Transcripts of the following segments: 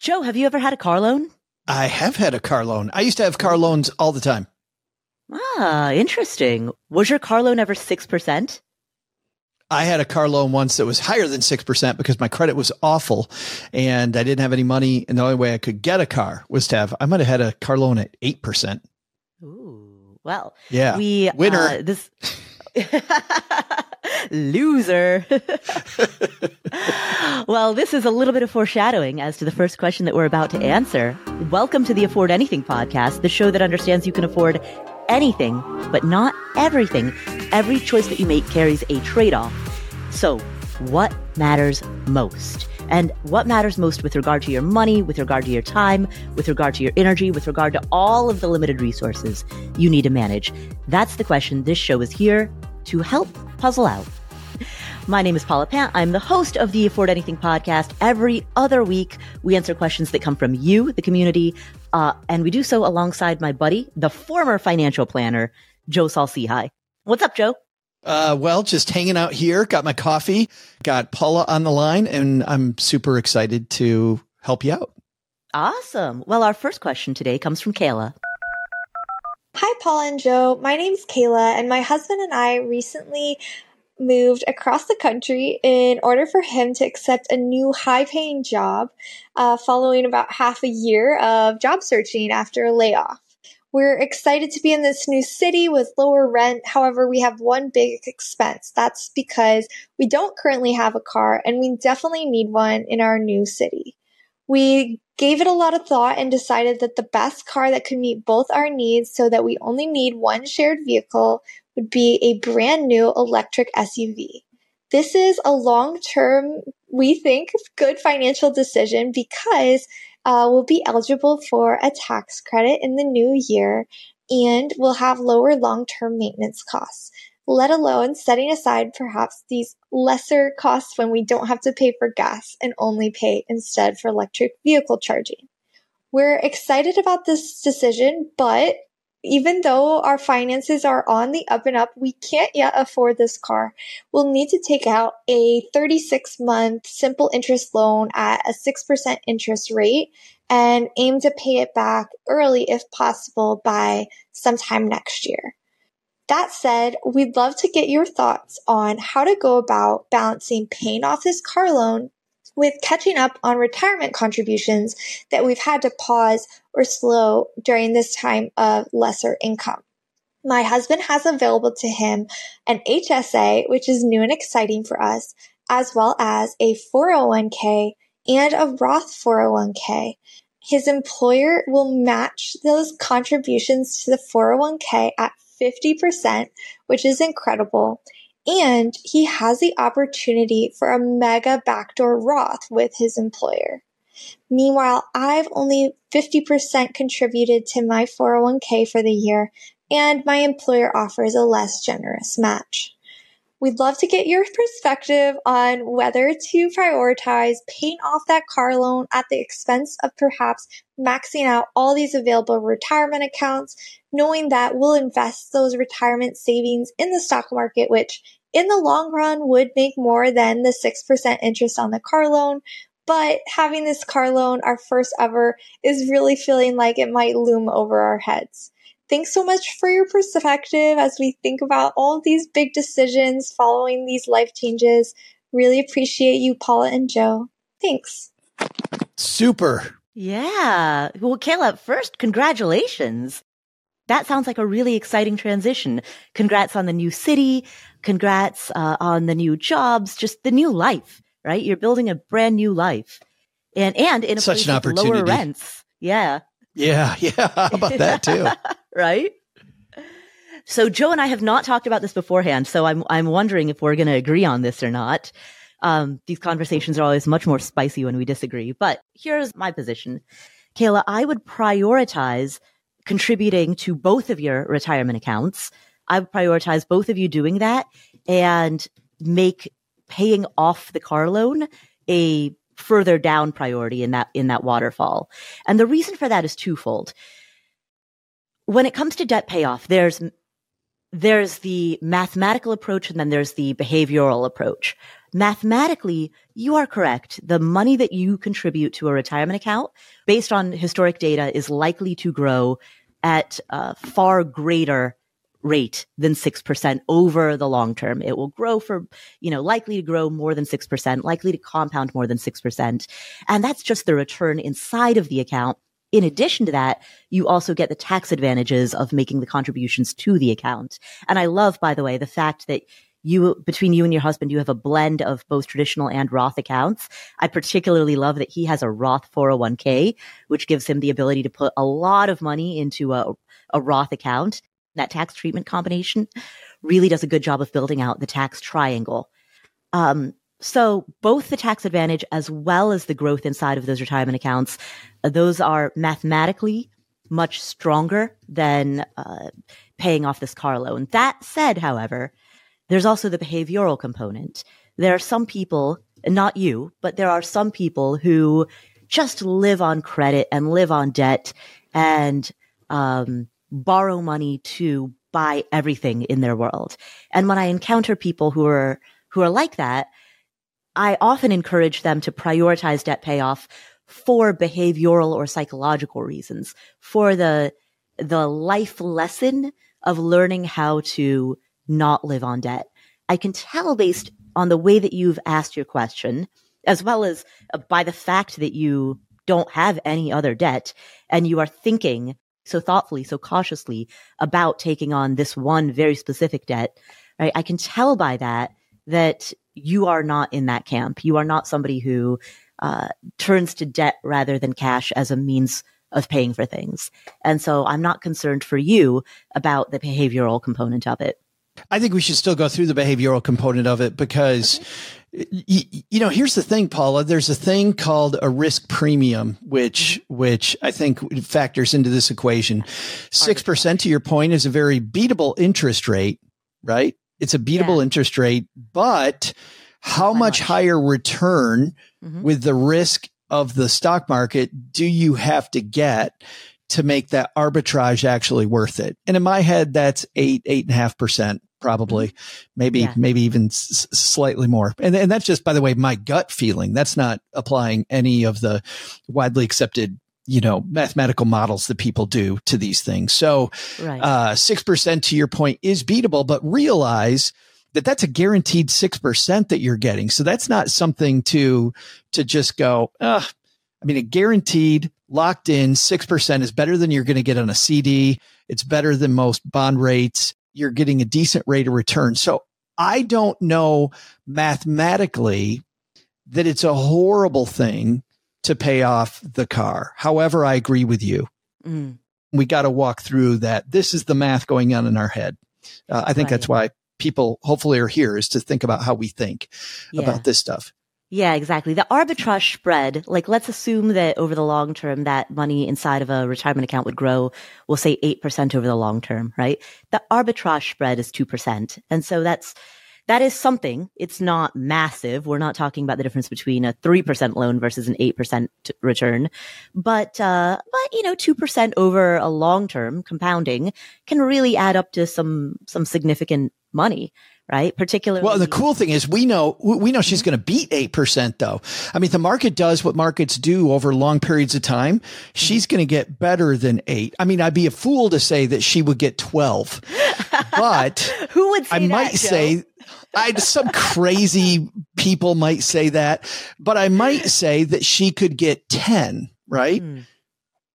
Joe, have you ever had a car loan? I have had a car loan. I used to have car loans all the time. Ah, interesting. Was your car loan ever 6%? I had a car loan once that was higher than 6% because my credit was awful and I didn't have any money. And the only way I could get a car was to have, I might have had a car loan at 8%. Ooh, well, yeah. We, winner. Uh, this loser. well, this is a little bit of foreshadowing as to the first question that we're about to answer. Welcome to the Afford Anything podcast, the show that understands you can afford anything, but not everything. Every choice that you make carries a trade off. So, what matters most? And what matters most with regard to your money, with regard to your time, with regard to your energy, with regard to all of the limited resources you need to manage? That's the question this show is here to help puzzle out. My name is Paula Pant. I'm the host of the Afford Anything podcast. Every other week, we answer questions that come from you, the community, uh, and we do so alongside my buddy, the former financial planner, Joe Saul-Sehy. What's up, Joe? Uh, well, just hanging out here. Got my coffee. Got Paula on the line, and I'm super excited to help you out. Awesome. Well, our first question today comes from Kayla. Hi, Paul and Joe. My name's Kayla, and my husband and I recently moved across the country in order for him to accept a new high paying job uh, following about half a year of job searching after a layoff. We're excited to be in this new city with lower rent. However, we have one big expense. That's because we don't currently have a car and we definitely need one in our new city. We gave it a lot of thought and decided that the best car that could meet both our needs so that we only need one shared vehicle would be a brand new electric SUV. This is a long term, we think, good financial decision because uh, we'll be eligible for a tax credit in the new year and we'll have lower long term maintenance costs, let alone setting aside perhaps these lesser costs when we don't have to pay for gas and only pay instead for electric vehicle charging. We're excited about this decision, but even though our finances are on the up and up, we can't yet afford this car. We'll need to take out a 36 month simple interest loan at a 6% interest rate and aim to pay it back early if possible by sometime next year. That said, we'd love to get your thoughts on how to go about balancing paying off this car loan with catching up on retirement contributions that we've had to pause or slow during this time of lesser income. My husband has available to him an HSA, which is new and exciting for us, as well as a 401k and a Roth 401k. His employer will match those contributions to the 401k at 50%, which is incredible. And he has the opportunity for a mega backdoor Roth with his employer. Meanwhile, I've only 50% contributed to my 401k for the year, and my employer offers a less generous match. We'd love to get your perspective on whether to prioritize paying off that car loan at the expense of perhaps maxing out all these available retirement accounts, knowing that we'll invest those retirement savings in the stock market, which in the long run would make more than the 6% interest on the car loan. But having this car loan, our first ever, is really feeling like it might loom over our heads. Thanks so much for your perspective as we think about all of these big decisions following these life changes. Really appreciate you, Paula and Joe. Thanks. Super. Yeah. Well, Kayla, first, congratulations. That sounds like a really exciting transition. Congrats on the new city. Congrats uh, on the new jobs, just the new life, right? You're building a brand new life. And, and in a Such place an with opportunity. lower rents. Yeah. Yeah. Yeah. How about that too? right? So Joe and I have not talked about this beforehand, so I'm I'm wondering if we're going to agree on this or not. Um, these conversations are always much more spicy when we disagree. But here's my position, Kayla. I would prioritize contributing to both of your retirement accounts. I would prioritize both of you doing that and make paying off the car loan a further down priority in that in that waterfall. And the reason for that is twofold when it comes to debt payoff, there's there's the mathematical approach and then there's the behavioral approach. mathematically, you are correct. The money that you contribute to a retirement account based on historic data is likely to grow at a far greater rate than 6% over the long term. It will grow for, you know, likely to grow more than 6%, likely to compound more than 6%. And that's just the return inside of the account. In addition to that, you also get the tax advantages of making the contributions to the account. And I love, by the way, the fact that you between you and your husband you have a blend of both traditional and roth accounts. I particularly love that he has a roth 401k which gives him the ability to put a lot of money into a, a roth account. That tax treatment combination really does a good job of building out the tax triangle. Um, so both the tax advantage as well as the growth inside of those retirement accounts uh, those are mathematically much stronger than uh, paying off this car loan that said however there's also the behavioral component. There are some people, not you, but there are some people who just live on credit and live on debt and um, borrow money to buy everything in their world. And when I encounter people who are who are like that, I often encourage them to prioritize debt payoff for behavioral or psychological reasons, for the the life lesson of learning how to not live on debt. I can tell based on the way that you've asked your question, as well as uh, by the fact that you don't have any other debt and you are thinking so thoughtfully, so cautiously about taking on this one very specific debt, right? I can tell by that that you are not in that camp. You are not somebody who uh, turns to debt rather than cash as a means of paying for things. And so I'm not concerned for you about the behavioral component of it. I think we should still go through the behavioral component of it because, you, you know, here's the thing, Paula. There's a thing called a risk premium, which which I think factors into this equation. Six percent, to your point, is a very beatable interest rate, right? It's a beatable yeah. interest rate, but how much, much, higher return mm-hmm. with the risk of the stock market do you have to get to make that arbitrage actually worth it? And in my head, that's eight, eight and a half percent probably mm-hmm. maybe yeah. maybe even s- slightly more and, and that's just by the way my gut feeling that's not applying any of the widely accepted you know mathematical models that people do to these things. So right. uh 6% to your point is beatable but realize that that's a guaranteed 6% that you're getting. So that's not something to to just go uh i mean a guaranteed locked in 6% is better than you're going to get on a cd it's better than most bond rates. You're getting a decent rate of return. So I don't know mathematically that it's a horrible thing to pay off the car. However, I agree with you. Mm. We got to walk through that. This is the math going on in our head. Uh, I think right. that's why people hopefully are here is to think about how we think yeah. about this stuff. Yeah, exactly. The arbitrage spread, like let's assume that over the long term, that money inside of a retirement account would grow, we'll say 8% over the long term, right? The arbitrage spread is 2%. And so that's, that is something. It's not massive. We're not talking about the difference between a 3% loan versus an 8% return. But, uh, but, you know, 2% over a long term compounding can really add up to some, some significant money right? Particularly. Well, the cool thing is we know, we know she's going to beat 8% though. I mean, the market does what markets do over long periods of time. She's going to get better than eight. I mean, I'd be a fool to say that she would get 12, but who would I might that, say, I some crazy people might say that, but I might say that she could get 10, right? Hmm.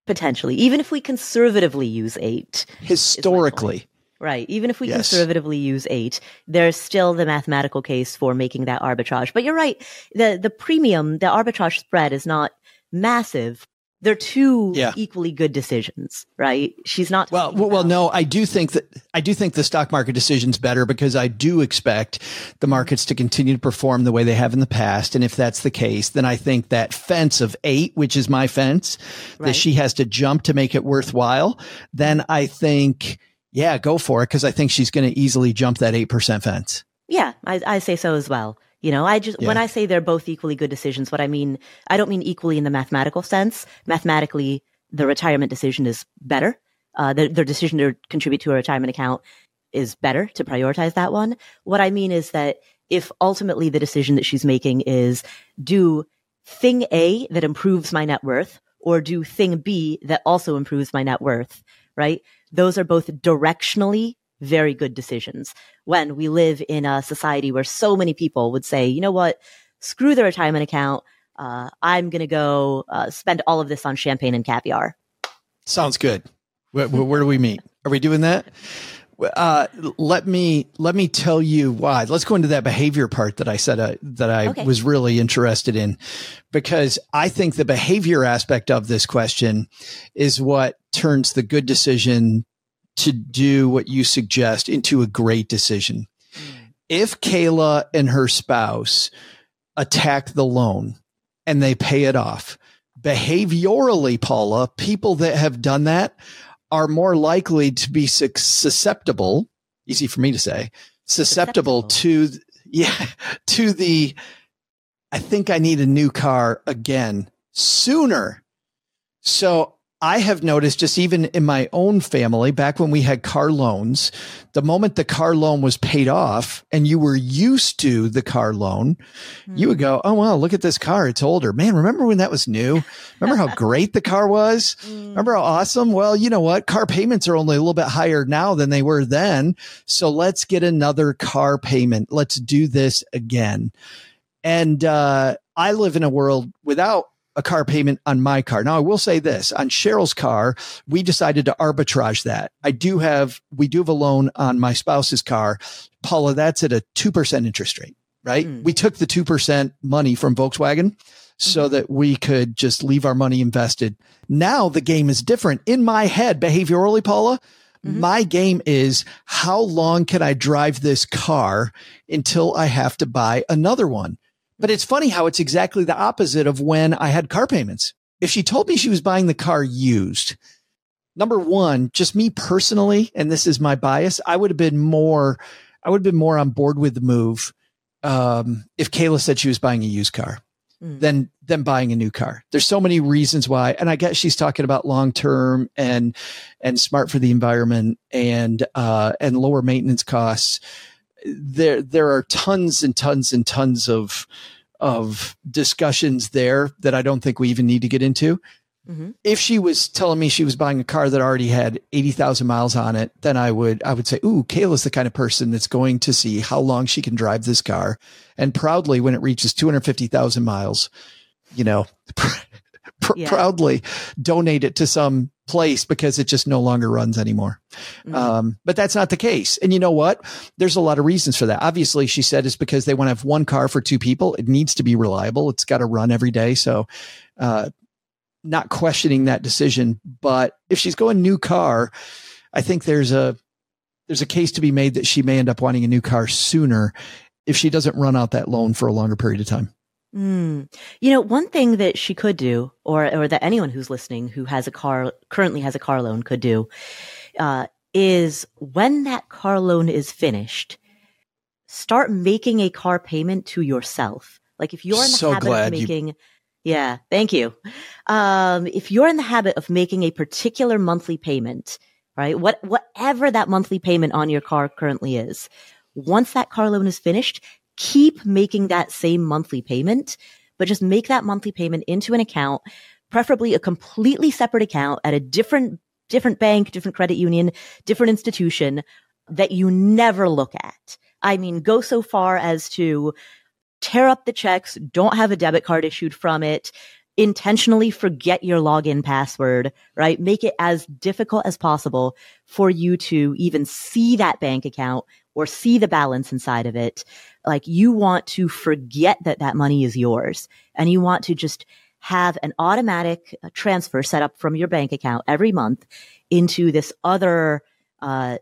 Potentially, even if we conservatively use eight. Historically. Right. Even if we yes. conservatively use eight, there's still the mathematical case for making that arbitrage. But you're right. The, the premium, the arbitrage spread is not massive. They're two yeah. equally good decisions, right? She's not. Well, well, well, no, I do think that I do think the stock market decision's better because I do expect the markets to continue to perform the way they have in the past. And if that's the case, then I think that fence of eight, which is my fence, right. that she has to jump to make it worthwhile, then I think yeah, go for it because I think she's going to easily jump that 8% fence. Yeah, I, I say so as well. You know, I just, yeah. when I say they're both equally good decisions, what I mean, I don't mean equally in the mathematical sense. Mathematically, the retirement decision is better. Uh, the, their decision to contribute to a retirement account is better to prioritize that one. What I mean is that if ultimately the decision that she's making is do thing A that improves my net worth or do thing B that also improves my net worth, right? Those are both directionally very good decisions when we live in a society where so many people would say, you know what, screw the retirement account. Uh, I'm going to go uh, spend all of this on champagne and caviar. Sounds good. Where, where, do we meet? Are we doing that? Uh, let me let me tell you why. Let's go into that behavior part that I said uh, that I okay. was really interested in, because I think the behavior aspect of this question is what turns the good decision to do what you suggest into a great decision. If Kayla and her spouse attack the loan and they pay it off, behaviorally, Paula, people that have done that are more likely to be susceptible, easy for me to say, susceptible, susceptible. to, yeah, to the, I think I need a new car again sooner. So I have noticed just even in my own family, back when we had car loans, the moment the car loan was paid off and you were used to the car loan, mm. you would go, Oh, wow, look at this car. It's older. Man, remember when that was new? Remember how great the car was? Mm. Remember how awesome? Well, you know what? Car payments are only a little bit higher now than they were then. So let's get another car payment. Let's do this again. And, uh, I live in a world without a car payment on my car. Now I will say this on Cheryl's car, we decided to arbitrage that. I do have, we do have a loan on my spouse's car. Paula, that's at a 2% interest rate, right? Mm. We took the 2% money from Volkswagen so mm-hmm. that we could just leave our money invested. Now the game is different in my head behaviorally, Paula. Mm-hmm. My game is how long can I drive this car until I have to buy another one? But it's funny how it's exactly the opposite of when I had car payments. If she told me she was buying the car used, number one, just me personally, and this is my bias, I would have been more, I would have been more on board with the move. Um, if Kayla said she was buying a used car mm. than, than buying a new car. There's so many reasons why. And I guess she's talking about long term and, and smart for the environment and, uh, and lower maintenance costs there there are tons and tons and tons of of discussions there that I don't think we even need to get into. Mm-hmm. If she was telling me she was buying a car that already had 80,000 miles on it, then I would, I would say, Ooh, Kayla's the kind of person that's going to see how long she can drive this car. And proudly, when it reaches 250,000 miles, you know, pr- yeah. proudly donate it to some place because it just no longer runs anymore. Mm-hmm. Um, but that's not the case. And you know what? There's a lot of reasons for that. Obviously, she said it's because they want to have one car for two people. It needs to be reliable. It's got to run every day. So, uh, not questioning that decision. But if she's going new car, I think there's a, there's a case to be made that she may end up wanting a new car sooner if she doesn't run out that loan for a longer period of time. Mm. You know, one thing that she could do, or or that anyone who's listening who has a car currently has a car loan could do, uh, is when that car loan is finished, start making a car payment to yourself. Like if you're in the so habit of making, you- yeah, thank you. Um, if you're in the habit of making a particular monthly payment, right, what whatever that monthly payment on your car currently is, once that car loan is finished, keep making that same monthly payment, but just make that monthly payment into an account, preferably a completely separate account at a different, different bank, different credit union, different institution that you never look at. I mean, go so far as to tear up the checks, don't have a debit card issued from it, intentionally forget your login password, right? Make it as difficult as possible for you to even see that bank account or see the balance inside of it. Like you want to forget that that money is yours and you want to just have an automatic uh, transfer set up from your bank account every month into this other, uh,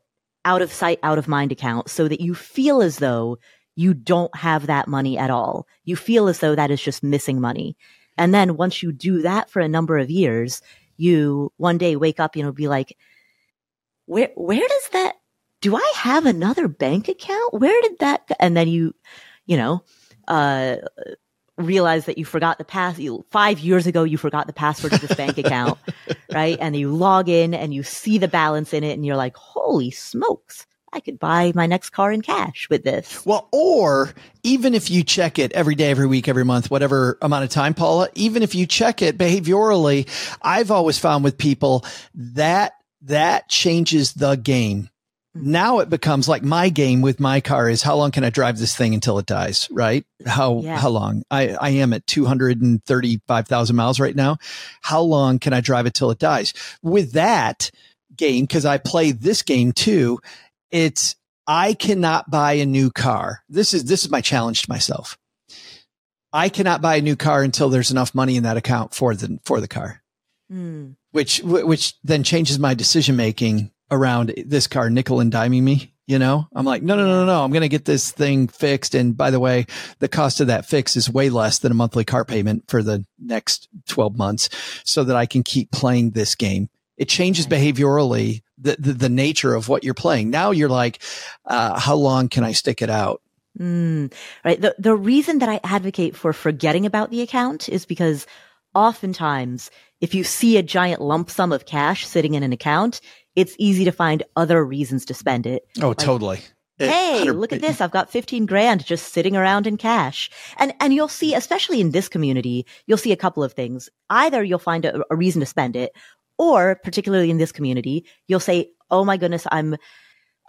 out of sight, out of mind account so that you feel as though you don't have that money at all. You feel as though that is just missing money. And then once you do that for a number of years, you one day wake up, you know, be like, where, where does that, do I have another bank account? Where did that, go? and then you, you know, uh, realize that you forgot the pass you five years ago you forgot the password to this bank account right and you log in and you see the balance in it and you're like holy smokes I could buy my next car in cash with this. Well, or even if you check it every day, every week, every month, whatever amount of time, Paula, even if you check it behaviorally, I've always found with people that that changes the game. Mm-hmm. Now it becomes like my game with my car is how long can I drive this thing until it dies, right? How, yeah. how long? I, I am at 235,000 miles right now. How long can I drive it till it dies? With that game, cause I play this game too, it's, I cannot buy a new car. This is, this is my challenge to myself. I cannot buy a new car until there's enough money in that account for the, for the car. Mm. Which, which then changes my decision making around this car nickel and diming me. You know, I'm like, no, no, no, no, I'm going to get this thing fixed. And by the way, the cost of that fix is way less than a monthly car payment for the next 12 months so that I can keep playing this game. It changes behaviorally the, the, the nature of what you're playing. Now you're like, uh, how long can I stick it out? Mm, right. The, the reason that I advocate for forgetting about the account is because oftentimes if you see a giant lump sum of cash sitting in an account, it's easy to find other reasons to spend it. Oh, like, totally. Hey, look at this. I've got 15 grand just sitting around in cash. And, and you'll see, especially in this community, you'll see a couple of things. Either you'll find a, a reason to spend it, or particularly in this community, you'll say, Oh my goodness, I'm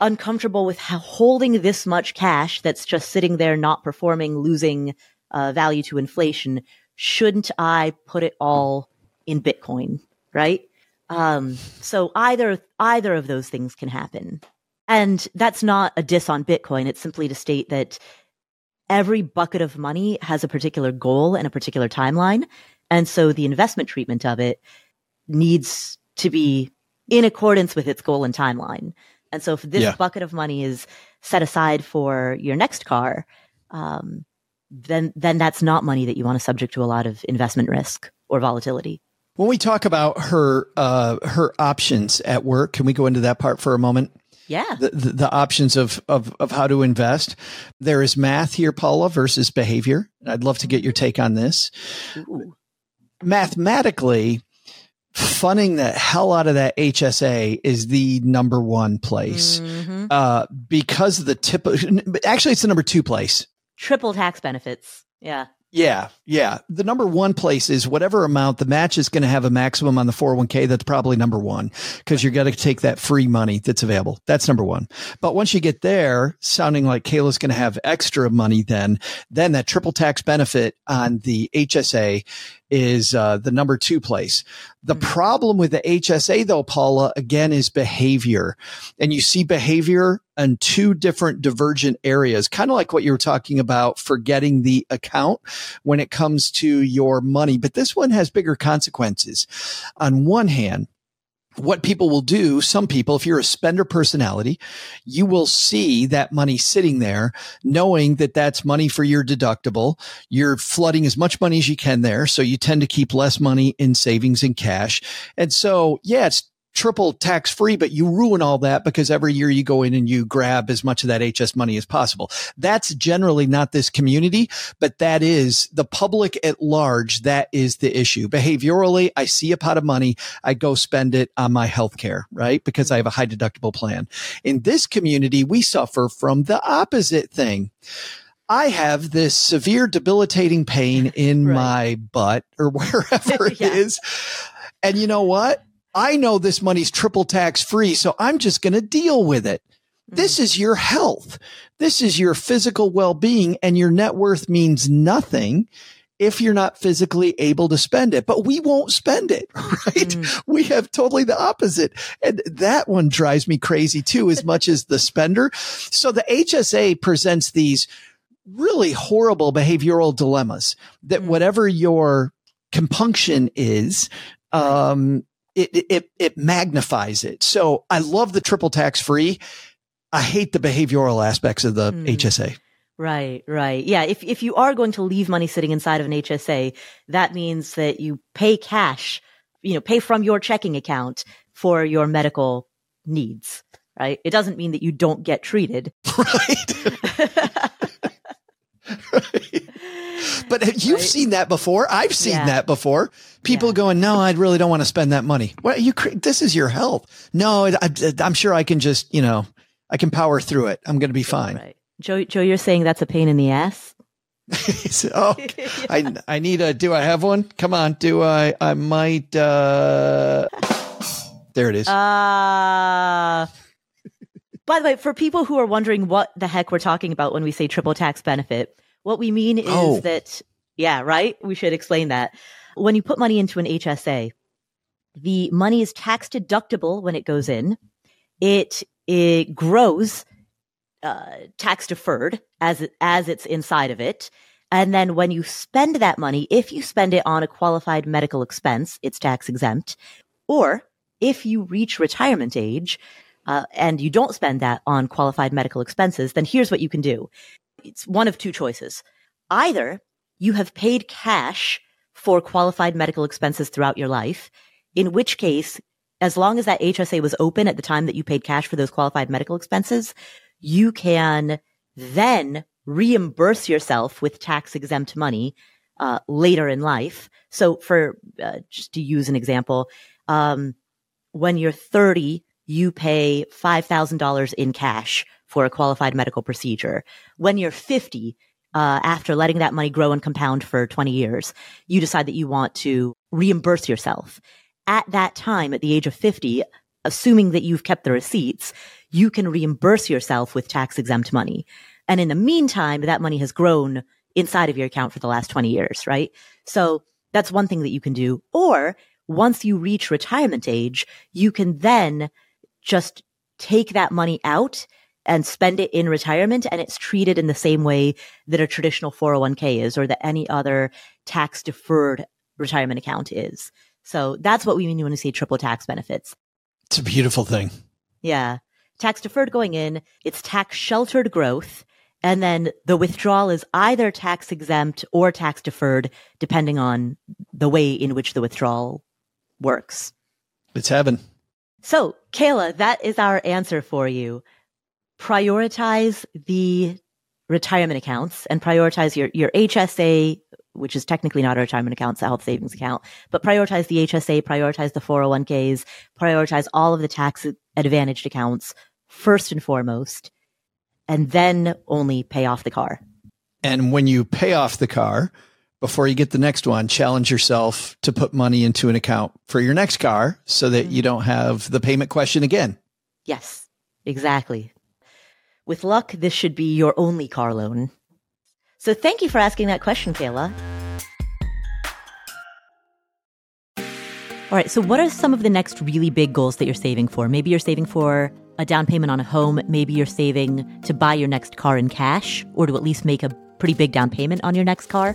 uncomfortable with holding this much cash that's just sitting there, not performing, losing uh, value to inflation. Shouldn't I put it all in Bitcoin? Right. Um, so either, either of those things can happen. And that's not a diss on Bitcoin. It's simply to state that every bucket of money has a particular goal and a particular timeline. And so the investment treatment of it needs to be in accordance with its goal and timeline. And so if this yeah. bucket of money is set aside for your next car, um, then then that's not money that you want to subject to a lot of investment risk or volatility. When we talk about her uh, her options at work, can we go into that part for a moment? Yeah. The, the, the, options of, of, of how to invest. There is math here, Paula, versus behavior. I'd love to get your take on this. Ooh. Mathematically, funding the hell out of that HSA is the number one place. Mm-hmm. Uh, because of the tip, actually, it's the number two place. Triple tax benefits. Yeah. Yeah, yeah. The number one place is whatever amount the match is going to have a maximum on the 401k. That's probably number one because you're going to take that free money that's available. That's number one. But once you get there, sounding like Kayla's going to have extra money, then, then that triple tax benefit on the HSA is uh, the number two place. The mm-hmm. problem with the HSA though, Paula, again, is behavior. And you see behavior in two different divergent areas, kind of like what you were talking about, forgetting the account when it comes to your money. But this one has bigger consequences. On one hand, what people will do, some people, if you're a spender personality, you will see that money sitting there, knowing that that's money for your deductible. You're flooding as much money as you can there. So you tend to keep less money in savings and cash. And so, yeah, it's triple tax free, but you ruin all that because every year you go in and you grab as much of that HS money as possible. That's generally not this community, but that is the public at large. That is the issue. Behaviorally, I see a pot of money. I go spend it on my health care, right? Because I have a high deductible plan. In this community, we suffer from the opposite thing. I have this severe debilitating pain in right. my butt or wherever it yeah. is, And you know what? I know this money's triple tax free, so I'm just going to deal with it. Mm-hmm. This is your health. This is your physical well being and your net worth means nothing if you're not physically able to spend it, but we won't spend it, right? Mm. We have totally the opposite. And that one drives me crazy too, as much as the spender. So the HSA presents these really horrible behavioral dilemmas that mm. whatever your compunction is, um, it, it, it magnifies it. So I love the triple tax free. I hate the behavioral aspects of the mm. HSA. Right, right. Yeah. If, if you are going to leave money sitting inside of an HSA, that means that you pay cash, you know, pay from your checking account for your medical needs, right? It doesn't mean that you don't get treated. Right. right. But you've right? seen that before. I've seen yeah. that before. People yeah. going, no, I really don't want to spend that money. Well, you, this is your help. No, I, am sure I can just, you know, I can power through it. I'm going to be fine. Right. Joe, Joe, you're saying that's a pain in the ass? oh, I, I need a, do I have one? Come on. Do I, I might, uh, there it is. Uh, by the way, for people who are wondering what the heck we're talking about when we say triple tax benefit, what we mean is Oh. that, yeah, right? We should explain that. When you put money into an HSA, the money is tax deductible when it goes in. It, it grows, uh, tax deferred as, as it's inside of it. And then when you spend that money, if you spend it on a qualified medical expense, it's tax exempt. Or if you reach retirement age uh, and you don't spend that on qualified medical expenses, then here's what you can do. It's one of two choices. Either you have paid cash for qualified medical expenses throughout your life, in which case, as long as that HSA was open at the time that you paid cash for those qualified medical expenses, you can then reimburse yourself with tax exempt money uh, later in life. So, for uh, just to use an example, um, when you're 30, you pay $5,000 in cash for a qualified medical procedure. When you're 50, uh, after letting that money grow and compound for 20 years, you decide that you want to reimburse yourself. At that time, at the age of 50, assuming that you've kept the receipts, you can reimburse yourself with tax exempt money. And in the meantime, that money has grown inside of your account for the last 20 years, right? So that's one thing that you can do. Or once you reach retirement age, you can then just take that money out and spend it in retirement and it's treated in the same way that a traditional 401k is or that any other tax deferred retirement account is. So that's what we mean when we say triple tax benefits. It's a beautiful thing. Yeah. Tax deferred going in, it's tax sheltered growth. And then the withdrawal is either tax exempt or tax deferred, depending on the way in which the withdrawal works. It's heaven. So, Kayla, that is our answer for you. Prioritize the retirement accounts and prioritize your, your HSA, which is technically not a retirement account, it's a health savings account, but prioritize the HSA, prioritize the 401ks, prioritize all of the tax advantaged accounts first and foremost, and then only pay off the car. And when you pay off the car, before you get the next one, challenge yourself to put money into an account for your next car so that you mm-hmm. don't have the payment question again. Yes, exactly. With luck, this should be your only car loan. So thank you for asking that question, Kayla. All right, so what are some of the next really big goals that you're saving for? Maybe you're saving for a down payment on a home. Maybe you're saving to buy your next car in cash or to at least make a pretty big down payment on your next car.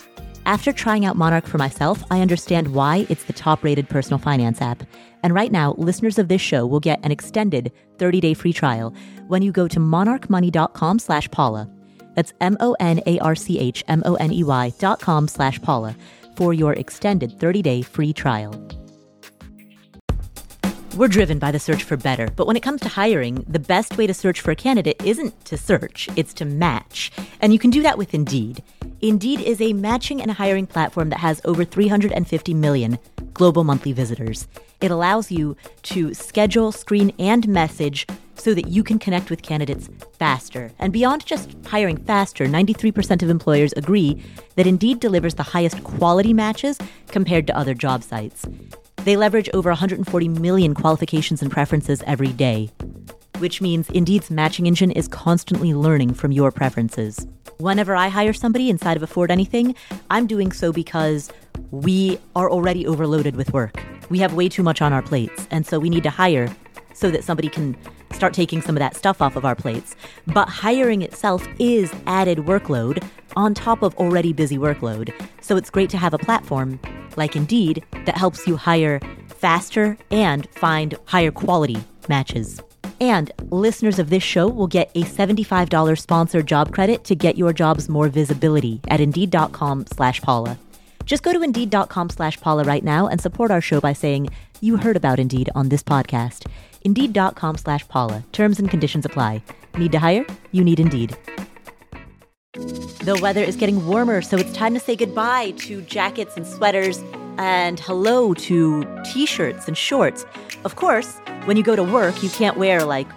After trying out Monarch for myself, I understand why it's the top rated personal finance app. And right now, listeners of this show will get an extended 30-day free trial when you go to monarchmoney.com slash Paula. That's M-O-N-A-R-C-H-M-O-N-E-Y dot com slash Paula for your extended 30-day free trial. We're driven by the search for better, but when it comes to hiring, the best way to search for a candidate isn't to search, it's to match. And you can do that with Indeed. Indeed is a matching and hiring platform that has over 350 million global monthly visitors. It allows you to schedule, screen, and message so that you can connect with candidates faster. And beyond just hiring faster, 93% of employers agree that Indeed delivers the highest quality matches compared to other job sites. They leverage over 140 million qualifications and preferences every day, which means Indeed's matching engine is constantly learning from your preferences. Whenever I hire somebody inside of Afford Anything, I'm doing so because we are already overloaded with work. We have way too much on our plates, and so we need to hire so that somebody can start taking some of that stuff off of our plates. But hiring itself is added workload on top of already busy workload. So it's great to have a platform like Indeed that helps you hire faster and find higher quality matches. And listeners of this show will get a $75 sponsored job credit to get your jobs more visibility at Indeed.com slash Paula. Just go to Indeed.com slash Paula right now and support our show by saying you heard about Indeed on this podcast. Indeed.com slash Paula. Terms and conditions apply. Need to hire? You need Indeed. The weather is getting warmer, so it's time to say goodbye to jackets and sweaters and hello to t shirts and shorts. Of course, when you go to work, you can't wear like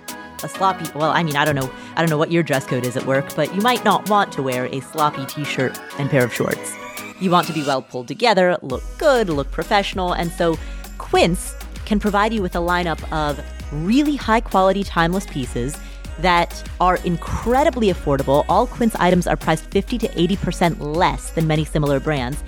a sloppy well i mean i don't know i don't know what your dress code is at work but you might not want to wear a sloppy t-shirt and pair of shorts you want to be well pulled together look good look professional and so quince can provide you with a lineup of really high quality timeless pieces that are incredibly affordable. All Quince items are priced 50 to 80% less than many similar brands,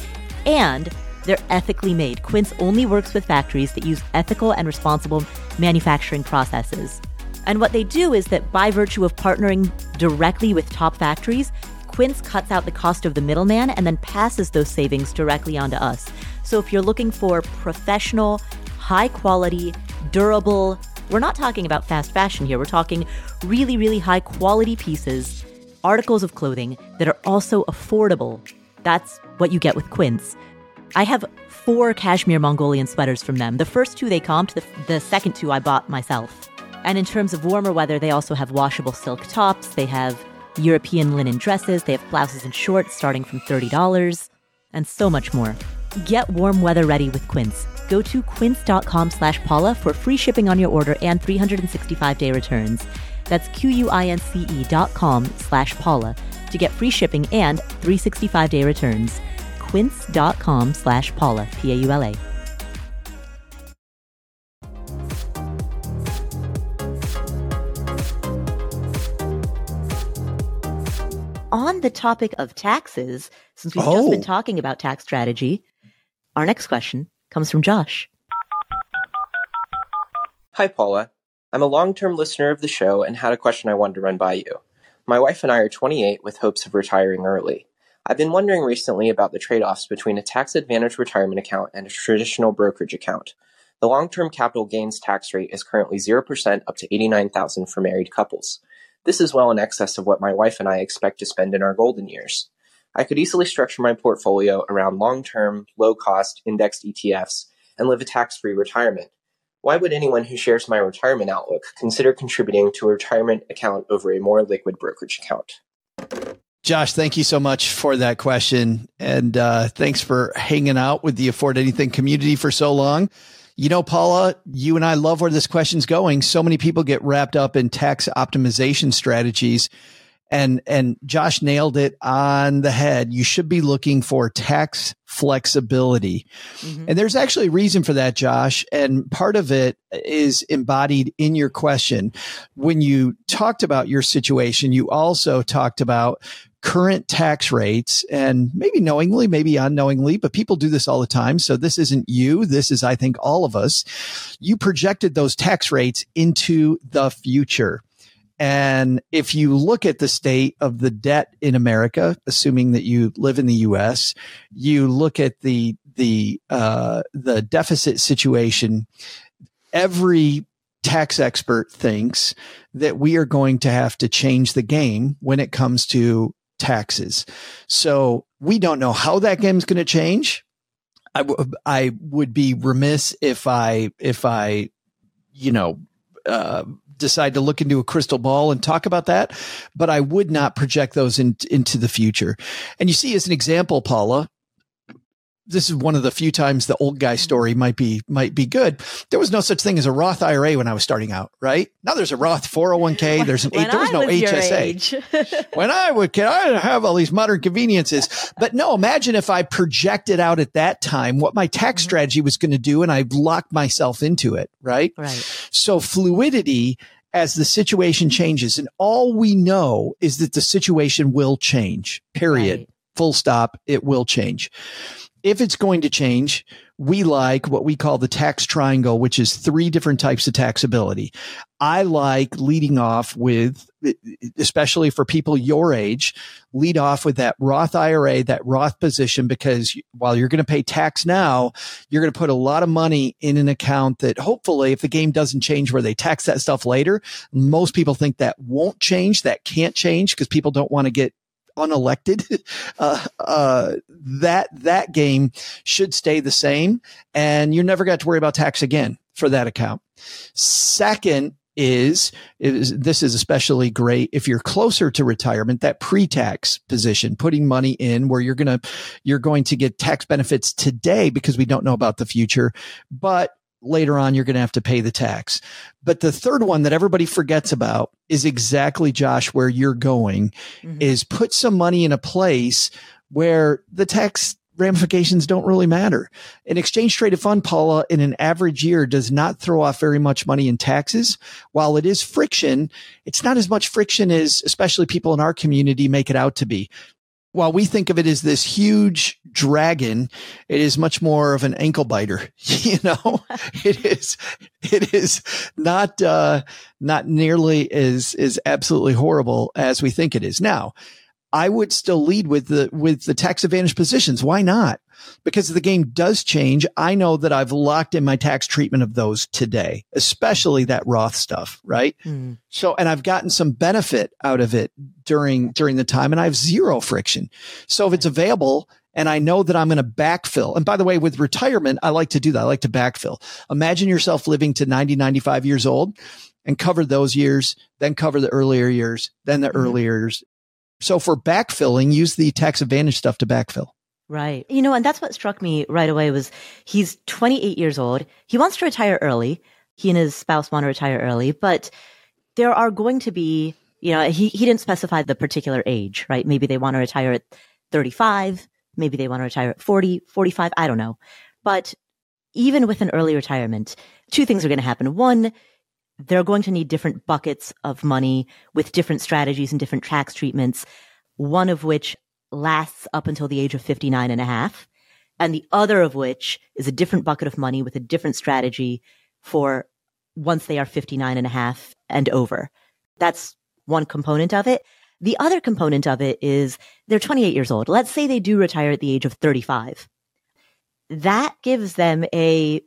and they're ethically made. Quince only works with factories that use ethical and responsible manufacturing processes. And what they do is that by virtue of partnering directly with top factories, Quince cuts out the cost of the middleman and then passes those savings directly onto us. So if you're looking for professional, high quality, durable, we're not talking about fast fashion here. We're talking really, really high quality pieces, articles of clothing that are also affordable. That's what you get with Quince. I have four cashmere Mongolian sweaters from them. The first two they comped, the, the second two I bought myself. And in terms of warmer weather, they also have washable silk tops, they have European linen dresses, they have blouses and shorts starting from $30, and so much more. Get warm weather ready with Quince. Go to quince.com slash Paula for free shipping on your order and 365 day returns. That's Q-U-I-N-C-E dot com slash Paula to get free shipping and 365 day returns. Quince.com slash Paula, P-A-U-L-A. On the topic of taxes, since we've just been Oh. talking about tax strategy, our next question comes from Josh. Hi, Paula. I'm a long term listener of the show and had a question I wanted to run by you. My wife and I are 28 with hopes of retiring early. I've been wondering recently about the trade offs between a tax advantage retirement account and a traditional brokerage account. The long term capital gains tax rate is currently 0% up to 89000 for married couples. This is well in excess of what my wife and I expect to spend in our golden years. I could easily structure my portfolio around long term, low cost, indexed ETFs and live a tax free retirement. Why would anyone who shares my retirement outlook consider contributing to a retirement account over a more liquid brokerage account? Josh, thank you so much for that question. And uh, thanks for hanging out with the Afford Anything community for so long. You know, Paula, you and I love where this question's going. So many people get wrapped up in tax optimization strategies. And and Josh nailed it on the head. You should be looking for tax flexibility. Mm-hmm. And there's actually a reason for that, Josh. And part of it is embodied in your question. When you talked about your situation, you also talked about current tax rates and maybe knowingly, maybe unknowingly, but people do this all the time. So this isn't you. This is, I think, all of us. You projected those tax rates into the future. And if you look at the state of the debt in America, assuming that you live in the U.S., you look at the the uh, the deficit situation. Every tax expert thinks that we are going to have to change the game when it comes to taxes. So we don't know how that game is going to change. I, w- I would be remiss if I if I you know uh, decide to look into a crystal ball and talk about that, but I would not project those in, into the future. And you see, as an example, Paula, this is one of the few times the old guy story might be might be good. There was no such thing as a Roth IRA when I was starting out, right? Now there's a Roth 401k. There's an there was no was HSA. when I would, can I have all these modern conveniences? But no, imagine if I projected out at that time what my tax mm-hmm. strategy was going to do, and I locked myself into it, right? Right. So fluidity as the situation changes, and all we know is that the situation will change. Period. Right. Full stop. It will change if it's going to change, we like what we call the tax triangle, which is three different types of taxability. I like leading off with, especially for people your age, lead off with that Roth IRA, that Roth position, because while you're going to pay tax now, you're going to put a lot of money in an account that hopefully, if the game doesn't change where they tax that stuff later, most people think that won't change, that can't change because people don't want to get unelected, uh, uh, that, that game should stay the same and you're never got to worry about tax again for that account. Second is, is this is especially great if you're closer to retirement, that pre-tax position, putting money in where you're going to, you're going to get tax benefits today because we don't know about the future, but later on you're going to have to pay the tax. But the third one that everybody forgets about is exactly Josh where you're going mm-hmm. is put some money in a place where the tax ramifications don't really matter. An exchange traded fund, Paula, in an average year does not throw off very much money in taxes. While it is friction, it's not as much friction as especially people in our community make it out to be while we think of it as this huge dragon, it is much more of an ankle biter. You know, it is, it is not, uh, not nearly as, as absolutely horrible as we think it is. Now, I would still lead with the, with the tax advantage positions. Why not? Because the game does change. I know that I've locked in my tax treatment of those today, especially that Roth stuff, right? Mm. So, and I've gotten some benefit out of it during, during the time and I have zero friction. So if it's available and I know that I'm going to backfill. And by the way, with retirement, I like to do that. I like to backfill. Imagine yourself living to 90, 95 years old and cover those years, then cover the earlier years, then the mm-hmm. earlier years, so for backfilling, use the tax advantage stuff to backfill. Right. You know, and that's what struck me right away was he's 28 years old. He wants to retire early. He and his spouse want to retire early, but there are going to be, you know, he, he didn't specify the particular age, right? Maybe they want to retire at 35. Maybe they want to retire at 40, 45. I don't know. But even with an early retirement, two things are going to happen. One, they're going to need different buckets of money with different strategies and different tax treatments, one of which lasts up until the age of 59 and a half, and the other of which is a different bucket of money with a different strategy for once they are 59 and a half and over. That's one component of it. The other component of it is they're 28 years old. Let's say they do retire at the age of 35. That gives them a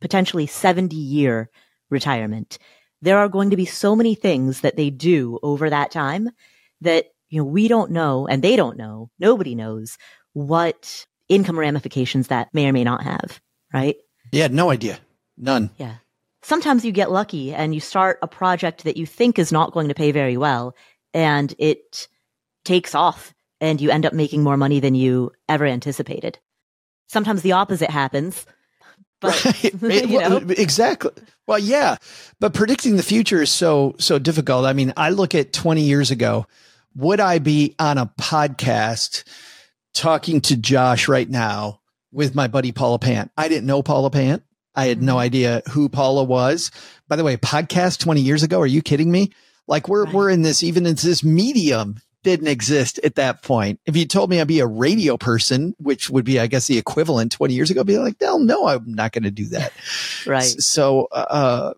potentially 70 year retirement. There are going to be so many things that they do over that time that, you know, we don't know and they don't know. Nobody knows what income ramifications that may or may not have. Right. Yeah. No idea. None. Yeah. Sometimes you get lucky and you start a project that you think is not going to pay very well and it takes off and you end up making more money than you ever anticipated. Sometimes the opposite happens but right. you know? exactly. Well, yeah, but predicting the future is so so difficult. I mean, I look at 20 years ago. Would I be on a podcast talking to Josh right now with my buddy Paula Pant? I didn't know Paula Pant. I had no mm-hmm. idea who Paula was. By the way, podcast 20 years ago. Are you kidding me? Like we're, right. we're in this, even in this medium didn't exist at that point. If you told me I'd be a radio person, which would be, I guess, the equivalent 20 years ago, I'd be like, hell no, I'm not going to do that. right. So, uh,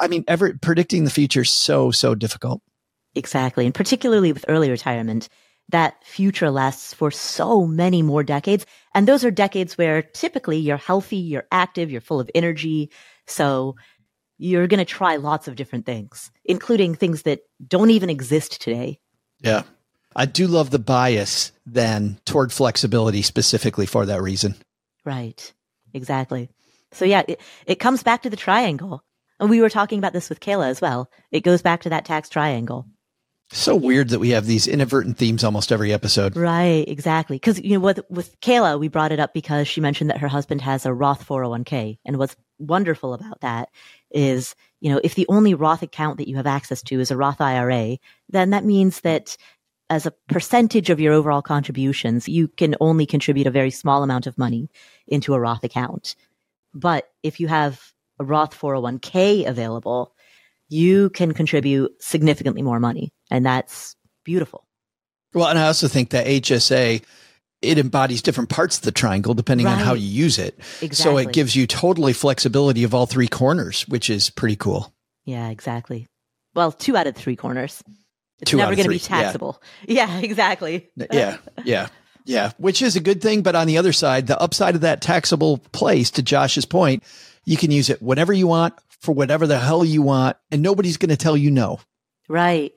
I mean, ever predicting the future is so, so difficult. Exactly. And particularly with early retirement, that future lasts for so many more decades. And those are decades where typically you're healthy, you're active, you're full of energy. So you're going to try lots of different things, including things that don't even exist today. Yeah. I do love the bias then toward flexibility specifically for that reason. Right. Exactly. So yeah, it, it comes back to the triangle. And we were talking about this with Kayla as well. It goes back to that tax triangle. So weird that we have these inadvertent themes almost every episode. Right, exactly. Because you know, with with Kayla, we brought it up because she mentioned that her husband has a Roth 401k, and what's wonderful about that is, you know, if the only Roth account that you have access to is a Roth IRA, then that means that as a percentage of your overall contributions, you can only contribute a very small amount of money into a Roth account. But if you have a Roth 401k available, you can contribute significantly more money. And that's beautiful. Well, and I also think that HSA it embodies different parts of the triangle depending right. on how you use it. Exactly. So it gives you totally flexibility of all three corners, which is pretty cool. Yeah, exactly. Well, two out of three corners. It's two never going to be taxable. Yeah. yeah, exactly. yeah, yeah, yeah, which is a good thing. But on the other side, the upside of that taxable place, to Josh's point, you can use it whenever you want for whatever the hell you want, and nobody's going to tell you no. Right.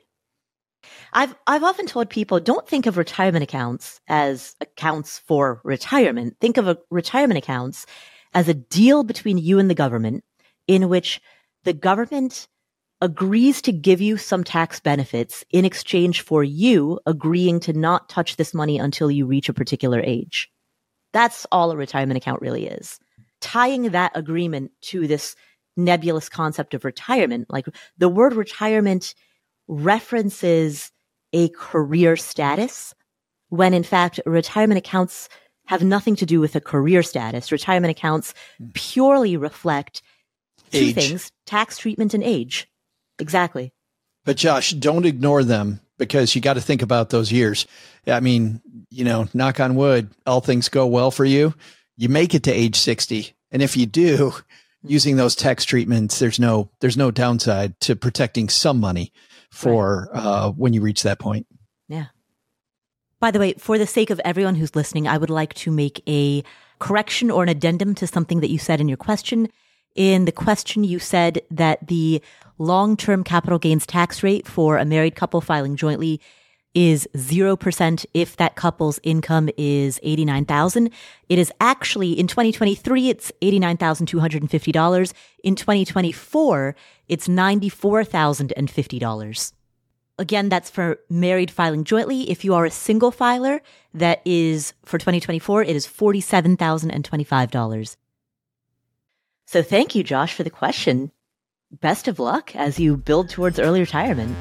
I've I've often told people don't think of retirement accounts as accounts for retirement. Think of a retirement accounts as a deal between you and the government in which the government agrees to give you some tax benefits in exchange for you agreeing to not touch this money until you reach a particular age. That's all a retirement account really is. Tying that agreement to this nebulous concept of retirement, like the word retirement references a career status when in fact retirement accounts have nothing to do with a career status. Retirement accounts hmm. purely reflect two age. things, tax treatment and age. Exactly. But Josh, don't ignore them because you got to think about those years. I mean, you know, knock on wood, all things go well for you. You make it to age 60. And if you do, using those tax treatments, there's no, there's no downside to protecting some money for right. uh, when you reach that point. Yeah. By the way, for the sake of everyone who's listening, I would like to make a correction or an addendum to something that you said in your question. In the question, you said that the long term capital gains tax rate for a married couple filing jointly is 0% if that couple's income is 89,000. It is actually in 2023 it's $89,250. In 2024 it's $94,050. Again, that's for married filing jointly. If you are a single filer, that is for 2024 it is $47,025. So thank you Josh for the question. Best of luck as you build towards early retirement.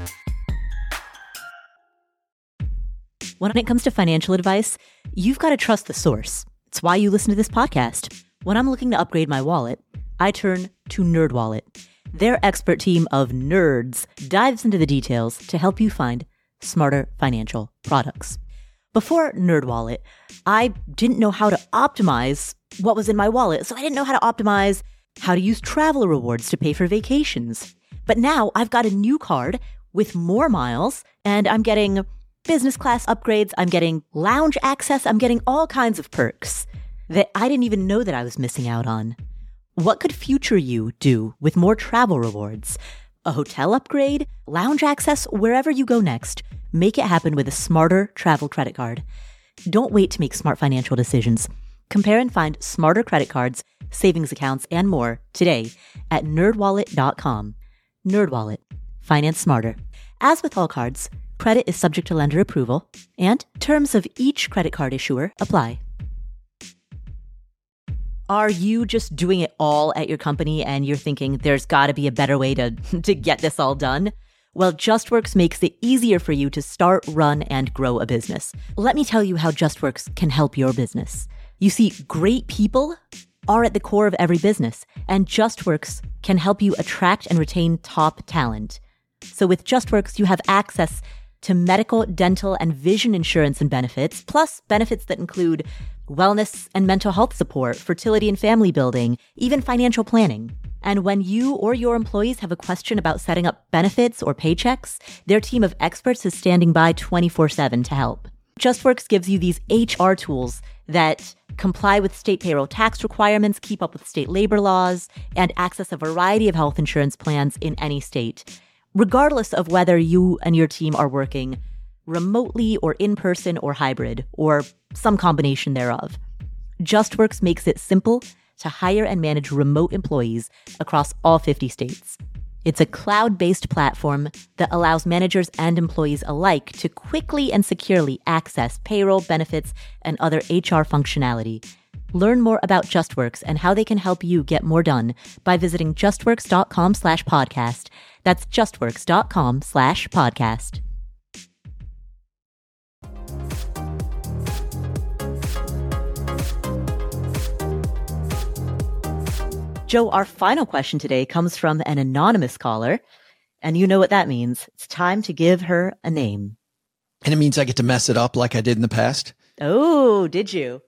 When it comes to financial advice, you've got to trust the source. It's why you listen to this podcast. When I'm looking to upgrade my wallet, I turn to NerdWallet. Their expert team of nerds dives into the details to help you find smarter financial products. Before NerdWallet, I didn't know how to optimize what was in my wallet, so I didn't know how to optimize how to use travel rewards to pay for vacations. But now I've got a new card with more miles, and I'm getting business class upgrades. I'm getting lounge access. I'm getting all kinds of perks that I didn't even know that I was missing out on. What could future you do with more travel rewards? A hotel upgrade, lounge access, wherever you go next. Make it happen with a smarter travel credit card. Don't wait to make smart financial decisions. Compare and find smarter credit cards, savings accounts, and more today at nerdwallet.com. Nerdwallet. Finance smarter. As with all cards, Credit is subject to lender approval, and terms of each credit card issuer apply. Are you just doing it all at your company and you're thinking there's got to be a better way to, to get this all done? Well, JustWorks makes it easier for you to start, run, and grow a business. Let me tell you how JustWorks can help your business. You see, great people are at the core of every business, and JustWorks can help you attract and retain top talent. So with JustWorks, you have access to medical, dental, and vision insurance and benefits, plus benefits that include wellness and mental health support, fertility and family building, even financial planning. And when you or your employees have a question about setting up benefits or paychecks, their team of experts is standing by 24 7 to help. JustWorks gives you these HR tools that comply with state payroll tax requirements, keep up with state labor laws, and access a variety of health insurance plans in any state regardless of whether you and your team are working remotely or in person or hybrid or some combination thereof. JustWorks makes it simple to hire and manage remote employees across all 50 states. It's a cloud based platform that allows managers and employees alike to quickly and securely access payroll, benefits, and other HR functionality. Learn more about JustWorks and how they can help you get more done by visiting justworks.com slash podcast. That's justworks.com slash podcast. Joe, our final question today comes from an anonymous caller. And you know what that means. It's time to give her a name. And it means I get to mess it up like I did in the past. Oh, did you?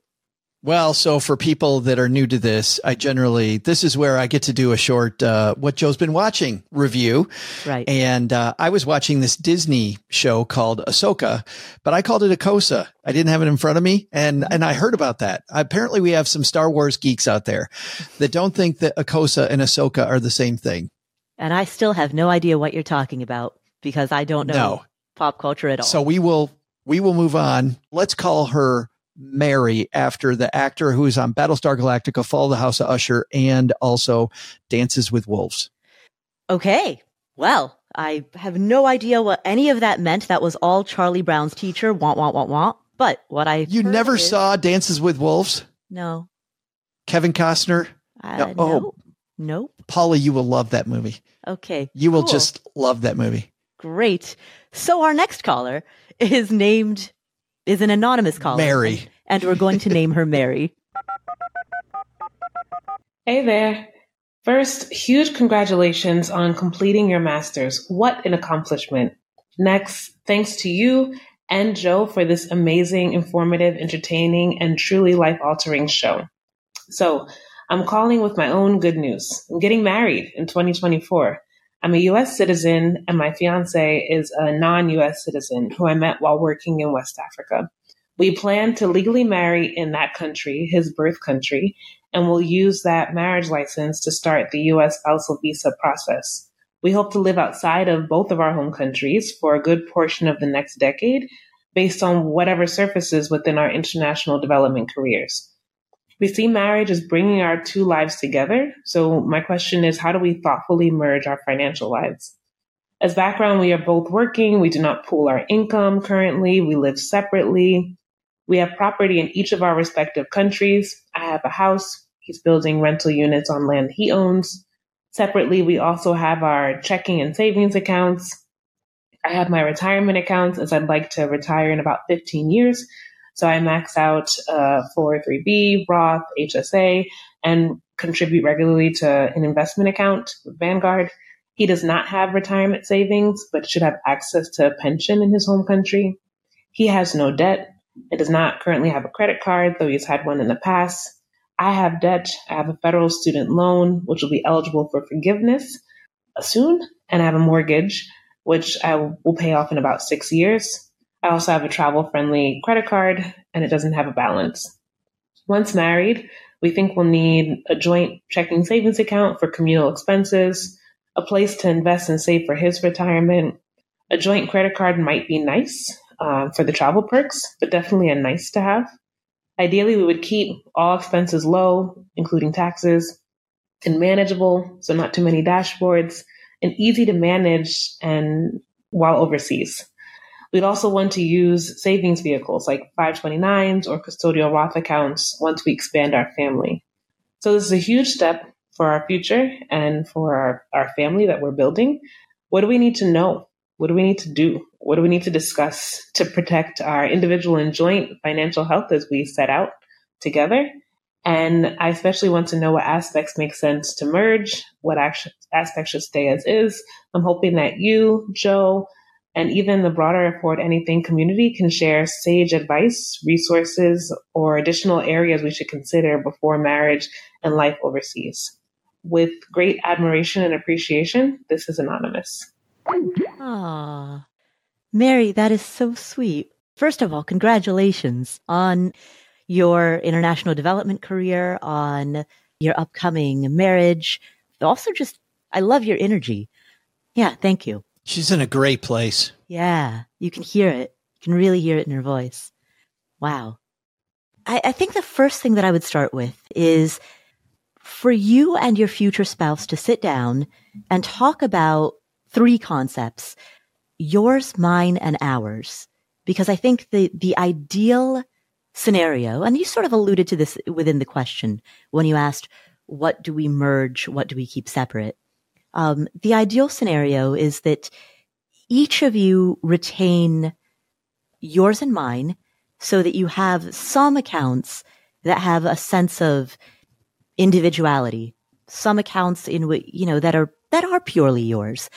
Well, so for people that are new to this, I generally, this is where I get to do a short, uh, what Joe's been watching review. Right. And, uh, I was watching this Disney show called Ahsoka, but I called it Akosa. I didn't have it in front of me. And, and I heard about that. Apparently we have some Star Wars geeks out there that don't think that Akosa and Ahsoka are the same thing. And I still have no idea what you're talking about because I don't know No. pop culture at all. So we will, we will move on. Let's call her Mary after the actor who is on Battlestar Galactica, Fall of the House of Usher, and also Dances with Wolves. Okay. Well, I have no idea what any of that meant. That was all Charlie Brown's teacher. Want, want, want, want. But what I You never is- saw Dances with Wolves? No. Kevin Costner? Uh, No. Oh. Nope. Paula, you will love that movie. Okay. You will just love that movie. Great. So our next caller is named is an anonymous caller. Mary. And, and we're going to name her Mary. Hey there. First, huge congratulations on completing your master's. What an accomplishment. Next, thanks to you and Joe for this amazing, informative, entertaining, and truly life altering show. So, I'm calling with my own good news. I'm getting married in 2024. I'm a US citizen, and my fiance is a non US citizen who I met while working in West Africa. We plan to legally marry in that country, his birth country, and will use that marriage license to start the U.S. spousal visa process. We hope to live outside of both of our home countries for a good portion of the next decade based on whatever surfaces within our international development careers. We see marriage as bringing our two lives together. So my question is, how do we thoughtfully merge our financial lives? As background, we are both working. We do not pool our income currently. We live separately. We have property in each of our respective countries. I have a house. He's building rental units on land he owns. Separately, we also have our checking and savings accounts. I have my retirement accounts as I'd like to retire in about 15 years. So I max out uh, 403b, Roth, HSA, and contribute regularly to an investment account with Vanguard. He does not have retirement savings, but should have access to a pension in his home country. He has no debt and does not currently have a credit card, though he's had one in the past. I have debt. I have a federal student loan, which will be eligible for forgiveness soon, and I have a mortgage, which I will pay off in about six years. I also have a travel friendly credit card, and it doesn't have a balance. Once married, we think we'll need a joint checking savings account for communal expenses, a place to invest and save for his retirement. A joint credit card might be nice um, for the travel perks, but definitely a nice to have. Ideally, we would keep all expenses low, including taxes, and manageable, so not too many dashboards, and easy to manage and while overseas. We'd also want to use savings vehicles like 529s or custodial Roth accounts once we expand our family. So this is a huge step for our future and for our, our family that we're building. What do we need to know? What do we need to do? What do we need to discuss to protect our individual and joint financial health as we set out together? And I especially want to know what aspects make sense to merge, what aspects should stay as is. I'm hoping that you, Joe, and even the broader Afford Anything community can share sage advice, resources, or additional areas we should consider before marriage and life overseas. With great admiration and appreciation, this is Anonymous. Ah, Mary, that is so sweet. First of all, congratulations on your international development career, on your upcoming marriage. Also, just, I love your energy. Yeah, thank you. She's in a great place. Yeah, you can hear it. You can really hear it in her voice. Wow. I, I think the first thing that I would start with is for you and your future spouse to sit down and talk about three concepts yours, mine, and ours. Because I think the, the ideal scenario, and you sort of alluded to this within the question when you asked, what do we merge? What do we keep separate? Um, the ideal scenario is that each of you retain yours and mine so that you have some accounts that have a sense of individuality, some accounts in which, you know, that are, that are purely yours,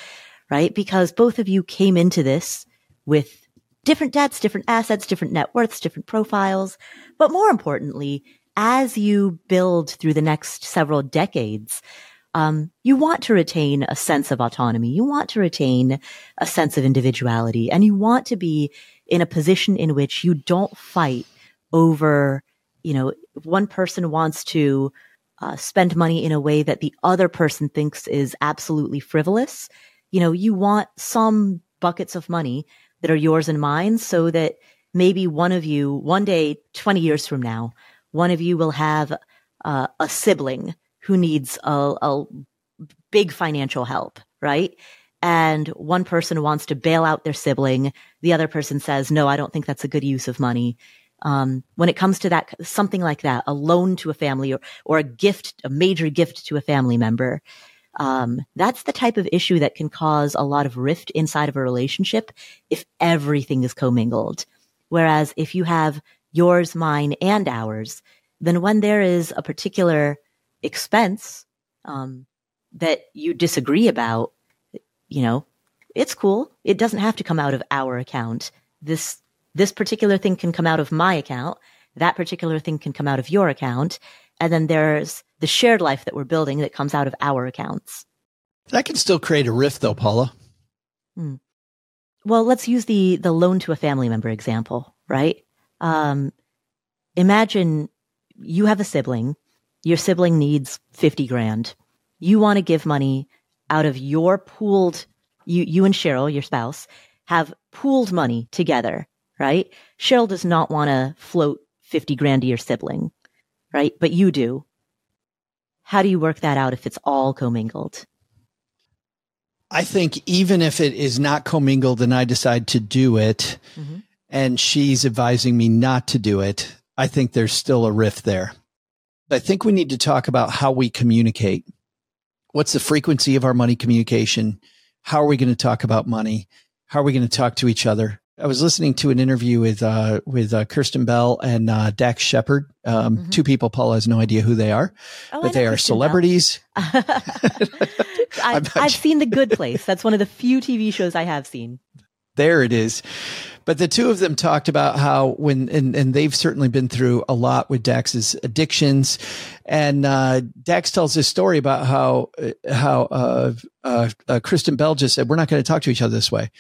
right? Because both of you came into this with different debts, different assets, different net worths, different profiles. But more importantly, as you build through the next several decades, um, you want to retain a sense of autonomy. You want to retain a sense of individuality and you want to be in a position in which you don't fight over, you know, one person wants to uh, spend money in a way that the other person thinks is absolutely frivolous. You know, you want some buckets of money that are yours and mine so that maybe one of you, one day, 20 years from now, one of you will have uh, a sibling who needs a, a big financial help, right? And one person wants to bail out their sibling. The other person says, no, I don't think that's a good use of money. Um, when it comes to that, something like that, a loan to a family or, or a gift, a major gift to a family member, um, that's the type of issue that can cause a lot of rift inside of a relationship if everything is commingled. Whereas if you have yours, mine, and ours, then when there is a particular expense um, that you disagree about, you know, it's cool. It doesn't have to come out of our account. This this particular thing can come out of my account. That particular thing can come out of your account. And then there's the shared life that we're building that comes out of our accounts. That can still create a rift though, Paula. Hmm. Well, let's use the, the loan to a family member example, right? Um, imagine you have a sibling. Your sibling needs 50 grand. You want to give money out of your pooled, you, you and Cheryl, your spouse, have pooled money together, right? Cheryl does not want to float 50 grand to your sibling, right? But you do. How do you work that out if it's all commingled? I think even if it is not commingled and I decide to do it mm-hmm. and she's advising me not to do it, I think there's still a rift there. I think we need to talk about how we communicate. What's the frequency of our money communication? How are we going to talk about money? How are we going to talk to each other? I was listening to an interview with uh, with uh, Kristen Bell and uh, Dax Shepard. Um, mm-hmm. Two people. Paul has no idea who they are, oh, but they are Kristen celebrities. I've, I've seen The Good Place. That's one of the few TV shows I have seen. There it is. But the two of them talked about how when, and, and they've certainly been through a lot with Dax's addictions. And, uh, Dax tells this story about how, how, uh, uh, uh Kristen Bell just said, we're not going to talk to each other this way.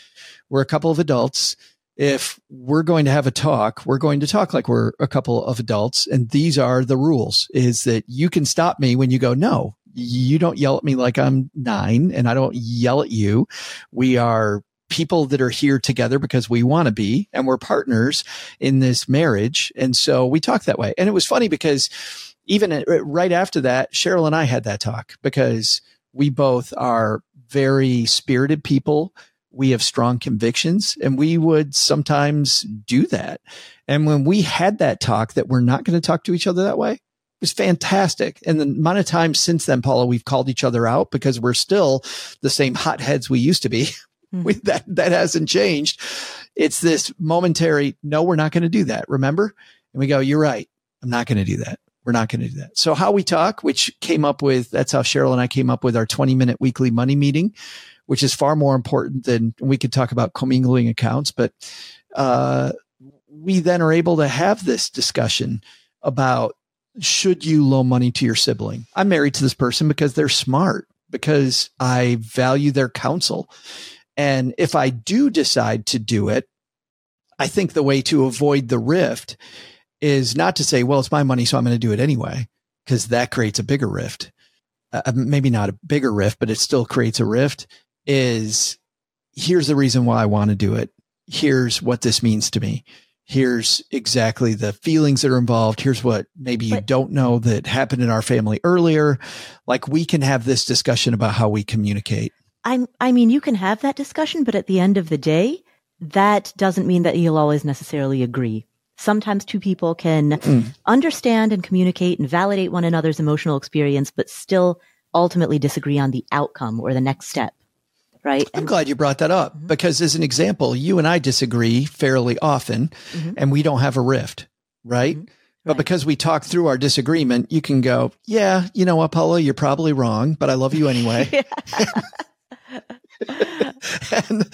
We're a couple of adults. If we're going to have a talk, we're going to talk like we're a couple of adults. And these are the rules is that you can stop me when you go, no, you don't yell at me like I'm nine and I don't yell at you. We are people that are here together because we want to be and we're partners in this marriage. And so we talk that way. And it was funny because even right after that, Cheryl and I had that talk because we both are very spirited people. We have strong convictions and we would sometimes do that. And when we had that talk that we're not going to talk to each other that way, was fantastic. And the amount of times since then, Paula, we've called each other out because we're still the same hotheads we used to be. We, that, that hasn't changed. It's this momentary, no, we're not going to do that. Remember? And we go, you're right. I'm not going to do that. We're not going to do that. So how we talk, which came up with, that's how Cheryl and I came up with our 20 minute weekly money meeting, which is far more important than we could talk about commingling accounts. But, uh, we then are able to have this discussion about should you loan money to your sibling? I'm married to this person because they're smart, because I value their counsel. And if I do decide to do it, I think the way to avoid the rift is not to say, well, it's my money, so I'm going to do it anyway, because that creates a bigger rift. Uh, uh, maybe not a bigger rift, but it still creates a rift. Is here's the reason why I want to do it. Here's what this means to me. Here's exactly the feelings that are involved. Here's what maybe you don't know that happened in our family earlier. Like we can have this discussion about how we communicate. I I mean, you can have that discussion, but at the end of the day, that doesn't mean that you'll always necessarily agree. Sometimes two people can Mm. understand and communicate and validate one another's emotional experience, but still ultimately disagree on the outcome or the next step. Right? I'm And glad you brought that up Mm-hmm. because, as an example, you and I disagree fairly often Mhm. and we don't have a rift, right? Mhm. But Right. because we talk through our disagreement, you can go, yeah, you know what, Paula, you're probably wrong, but I love you anyway. and,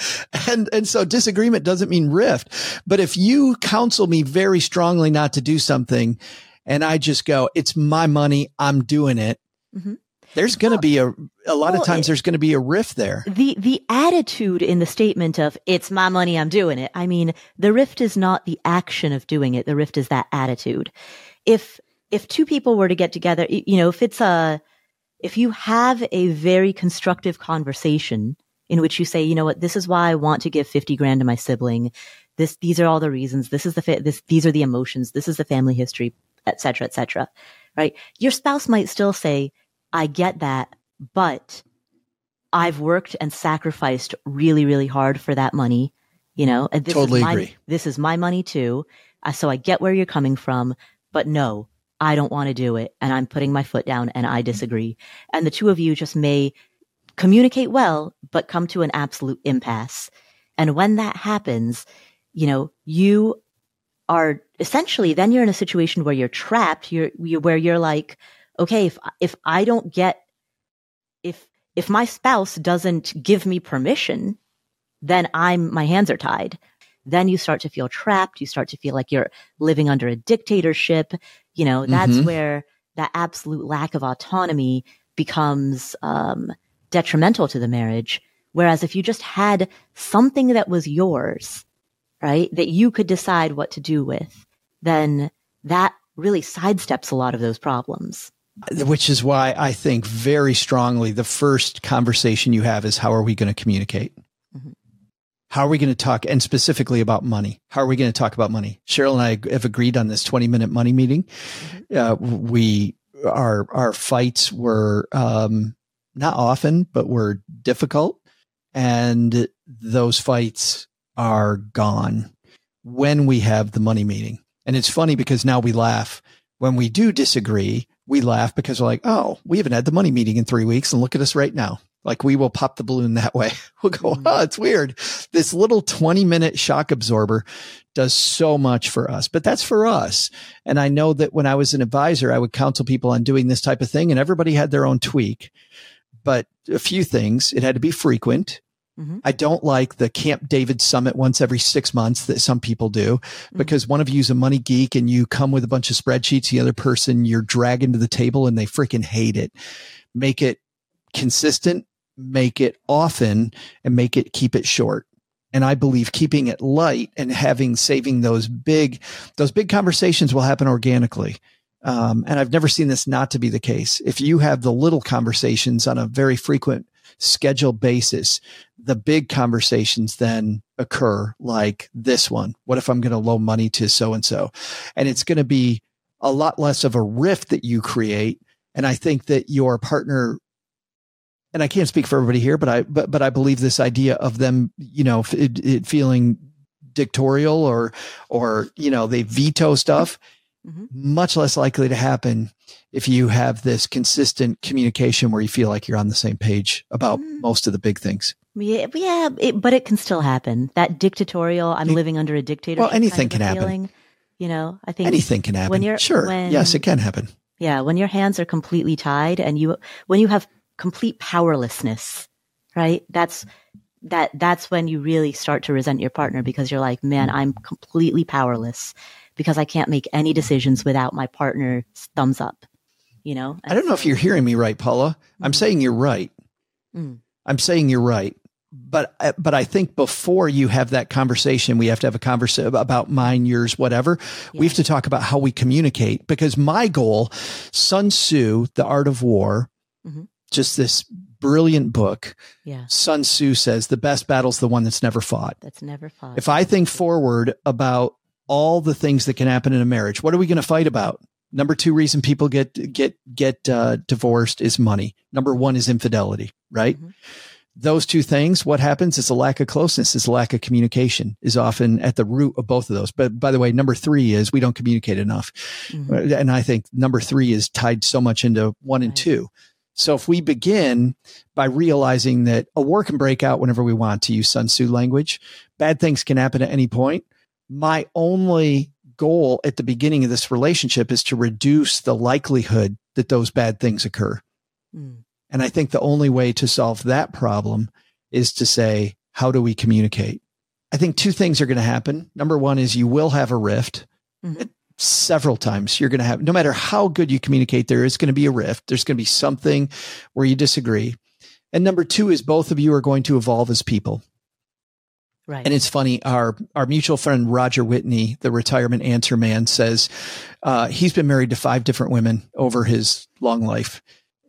and, and so disagreement doesn't mean rift. But if you counsel me very strongly not to do something and I just go, it's my money, I'm doing it. Mhm. There's going to be a, a lot well, of times it- there's going to be a rift there. the the attitude in the statement of it's my money i'm doing it i mean the rift is not the action of doing it the rift is that attitude if if two people were to get together you know if it's a if you have a very constructive conversation in which you say you know what this is why i want to give 50 grand to my sibling this these are all the reasons this is the fa- this these are the emotions this is the family history et cetera et cetera right your spouse might still say i get that but I've worked and sacrificed really, really hard for that money. You know, and this Totally is my, agree. This is my money too. Uh, so I get where you're coming from, but no, I don't want to do it. And I'm putting my foot down and I disagree. And the two of you just may communicate well, but come to an absolute impasse. And when that happens, you know, you are essentially then you're in a situation where you're trapped. You're, you're where you're like, okay, if if I don't get if if my spouse doesn't give me permission, then I'm my hands are tied. Then you start to feel trapped. You start to feel like you're living under a dictatorship. You know, that's Mhm. where that absolute lack of autonomy becomes um, detrimental to the marriage. Whereas if you just had something that was yours, right, that you could decide what to do with, then that really sidesteps a lot of those problems. which is why I think very strongly the first conversation you have is how are we going to communicate? How are we going to talk and specifically about money? How are we going to talk about money? Cheryl and I have agreed on this 20 minute money meeting. Uh, we, our, our fights were, um, not often, but were difficult. And those fights are gone when we have the money meeting. And it's funny because now we laugh when we do disagree, we laugh because we're like, oh, we haven't had the money meeting in three weeks and look at us right now. Like we will pop the balloon that way. We'll go, oh, it's weird. This little 20 minute shock absorber does so much for us, but that's for us. And I know that when I was an advisor, I would counsel people on doing this type of thing and everybody had their own tweak, but a few things, it had to be frequent. Mhm. I don't like the Camp David summit once every six months that some people do because one of you's a money geek and you come with a bunch of spreadsheets. The other person you're dragging to the table and they freaking hate it. Make it consistent, make it often and make it keep it short. And I believe keeping it light and having saving those big, those big conversations will happen organically. Um, and I've never seen this not to be the case. If you have the little conversations on a very frequent schedule basis, the big conversations then occur like this one. What if I'm going to loan money to so and so? And it's going to be a lot less of a rift that you create. And I think that your partner, and I can't speak for everybody here, but I, but, but I believe this idea of them, you know, it, it feeling dictatorial or, or, you know, they veto stuff, Mhm. much less likely to happen if you have this consistent communication where you feel like you're on the same page about Mm. most of the big things. Yeah, yeah, it, but it can still happen. That dictatorial, I'm It- living under a dictator. Well, anything kind can of a happen. You know, I think Anything can happen. When you're- sure. when- yes, it can happen. Yeah, when your hands are completely tied and you when you have complete powerlessness, right? That's that that's when you really start to resent your partner because you're like, "Man, I'm completely powerless because I can't make any decisions without my partner's thumbs up." You know? I don't know if you're hearing me right, Paula. I'm Mhm. saying you're right. Mm. I'm saying you're right. But uh, but I think before you have that conversation, we have to have a conversation about mine, yours, whatever. We have to talk about how we communicate because my goal, Sun Tzu, The Art of War, Mhm. Just this brilliant book. Yeah. Sun Tzu says the best battle's the one that's never fought. That's never fun. If I think forward about all the things that can happen in a marriage. What are we going to fight about? Number two reason people get get get uh, divorced is money. Number one is infidelity. Right. Mm-hmm. Those two things. What happens is a lack of closeness, is a lack of communication, is often at the root of both of those. But by the way, number three is we don't communicate enough, mm-hmm. and I think number three is tied so much into one right. and two. So if we begin by realizing that a war can break out whenever we want to use Sun Tzu language, bad things can happen at any point. My only goal at the beginning of this relationship is to reduce the likelihood that those bad things occur. Mm. And I think the only way to solve that problem is to say, how do we communicate? I think two things are going to happen. Number one is you will have a rift. Mm-hmm. Several times you're going to have, no matter how good you communicate, there is going to be a rift. There's going to be something where you disagree. And number two is both of you are going to evolve as people. Right. And it's funny. Our our mutual friend Roger Whitney, the retirement answer man, says uh, he's been married to five different women over his long life.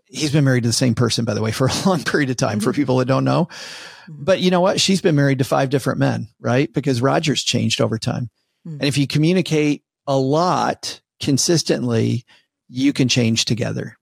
He's been married to the same person, by the way, for a long period of time. Mm-hmm. For people that don't know, mm-hmm. but you know what? She's been married to five different men, right? Because Roger's changed over time. Mm-hmm. And if you communicate a lot consistently, you can change together.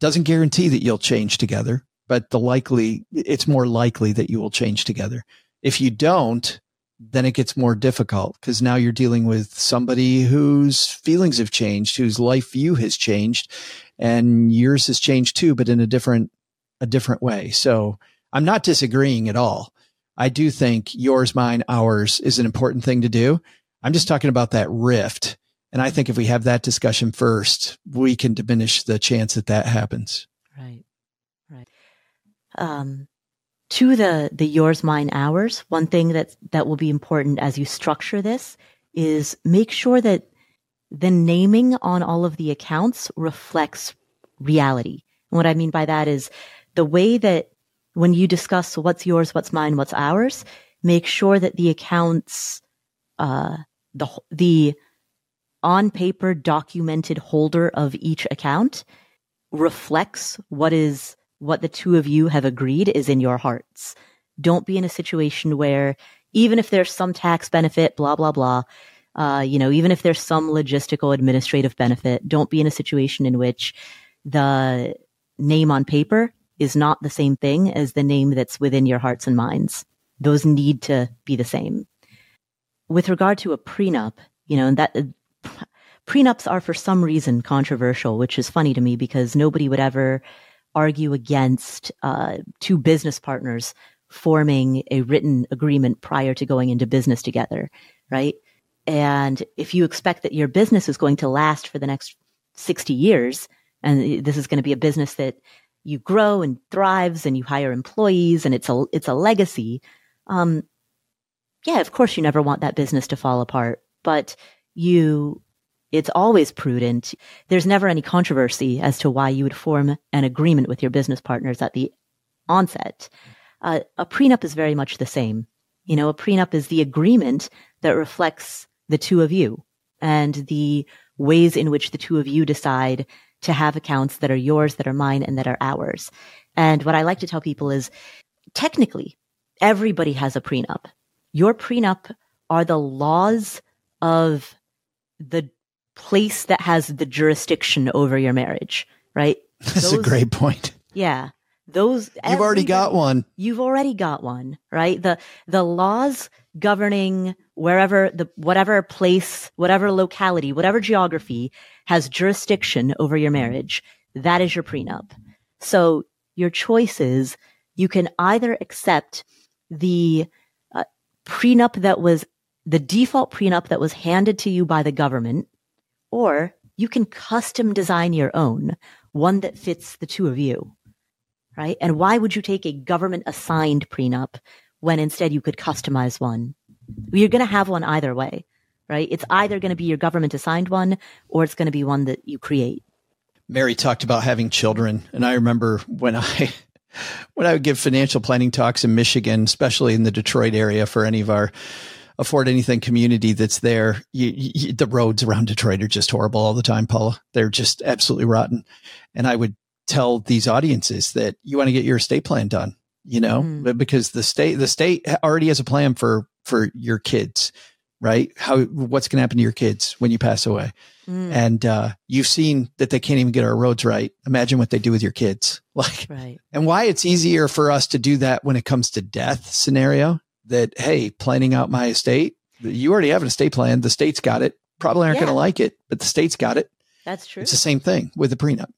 Doesn't guarantee that you'll change together, but the likely it's more likely that you will change together. If you don't, then it gets more difficult because now you're dealing with somebody whose feelings have changed, whose life view has changed, and yours has changed too, but in a different a different way. So I'm not disagreeing at all. I do think yours, mine, ours is an important thing to do. I'm just talking about that rift. And I think if we have that discussion first, we can diminish the chance that that happens. Right. Right. Um, to the the yours mine ours one thing that that will be important as you structure this is make sure that the naming on all of the accounts reflects reality and what i mean by that is the way that when you discuss what's yours what's mine what's ours make sure that the accounts uh the the on paper documented holder of each account reflects what is what the two of you have agreed is in your hearts. Don't be in a situation where even if there's some tax benefit, blah, blah, blah, uh, you know, even if there's some logistical administrative benefit, don't be in a situation in which the name on paper is not the same thing as the name that's within your hearts and minds. Those need to be the same. With regard to a prenup, you know, and that prenups are for some reason controversial, which is funny to me because nobody would ever argue against uh, two business partners forming a written agreement prior to going into business together, right? And if you expect that your business is going to last for the next 60 years, and this is going to be a business that you grow and thrives and you hire employees and it's a, it's a legacy. Um, yeah, of course you never want that business to fall apart, but you it's always prudent. There's never any controversy as to why you would form an agreement with your business partners at the onset. Uh, a prenup is very much the same. You know, a prenup is the agreement that reflects the two of you and the ways in which the two of you decide to have accounts that are yours, that are mine, and that are ours. And what I like to tell people is technically, everybody has a prenup. Your prenup are the laws of the place that has the jurisdiction over your marriage, right? That's Those, a great point. Yeah. Those You've already got one. You've already got one, right? The the laws governing wherever the whatever place, whatever locality, whatever geography has jurisdiction over your marriage, that is your prenup. So your choices, you can either accept the prenup that was the default prenup that was handed to you by the government or you can custom design your own, one that fits the two of you. Right? And why would you take a government assigned prenup when instead you could customize one? You're going to have one either way, right? It's either going to be your government assigned one or it's going to be one that you create. Mary talked about having children. And I remember when I, when I would give financial planning talks in Michigan, especially in the Detroit area for any of our afford anything community that's there. You, you, the roads around Detroit are just horrible all the time, Paula. They're just absolutely rotten. And I would tell these audiences that you want to get your estate plan done, you know, mm. because the state, the state already has a plan for, for your kids. Right? How, what's going to happen to your kids when you pass away? Mm. And, uh, you've seen that they can't even get our roads right. Imagine what they do with your kids. Like, right. and why it's easier for us to do that when it comes to death scenario that, Hey, planning out my estate, you already have an estate plan. The state's got it. Probably aren't yeah. going to like it, but the state's got it. That's true. It's the same thing with the prenup.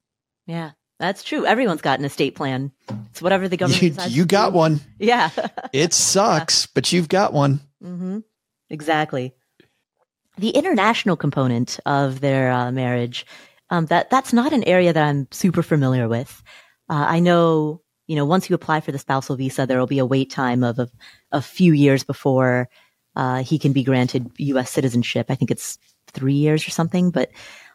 Yeah. That's true. Everyone's got an estate plan. It's whatever the government. You, you got do. one. Yeah. it sucks, yeah. but you've got one. Mm-hmm. Exactly. The international component of their uh, marriage, um, that that's not an area that I'm super familiar with. Uh, I know, you know, once you apply for the spousal visa, there will be a wait time of a, a few years before uh, he can be granted U.S. citizenship. I think it's three years or something, but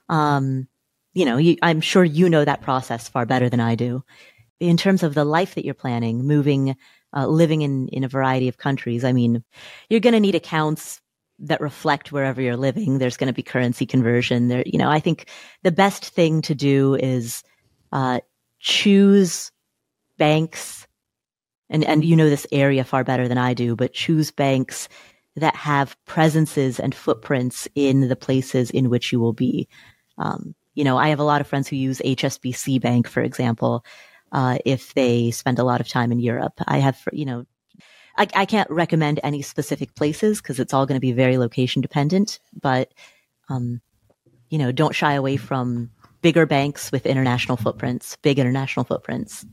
um, you know, you, I'm sure you know that process far better than I do. In terms of the life that you're planning, moving, uh, living in, in a variety of countries, I mean, you're going to need accounts that reflect wherever you're living. There's going to be currency conversion there. You know, I think the best thing to do is, uh, choose banks and, and you know this area far better than I do, but choose banks that have presences and footprints in the places in which you will be. Um, you know, I have a lot of friends who use HSBC Bank, for example, uh, if they spend a lot of time in Europe. I have, you know, I, I can't recommend any specific places because it's all going to be very location dependent, but, um, you know, don't shy away from bigger banks with international footprints, big international footprints.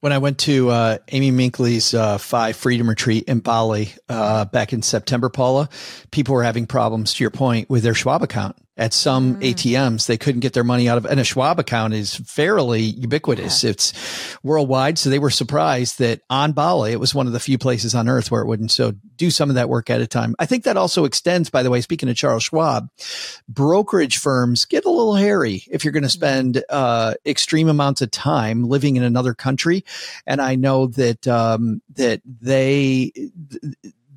When I went to uh, Amy Minkley's uh, Five Freedom Retreat in Bali uh, back in September, Paula, people were having problems, to your point, with their Schwab account at some mm. ATMs. They couldn't get their money out of, and a Schwab account is fairly ubiquitous. Yeah. It's worldwide. So they were surprised that on Bali, it was one of the few places on earth where it wouldn't. So do some of that work at a time. I think that also extends, by the way, speaking of Charles Schwab, brokerage firms get a little hairy if you're going to spend, uh, extreme amounts of time living in another country. And I know that, um, that they,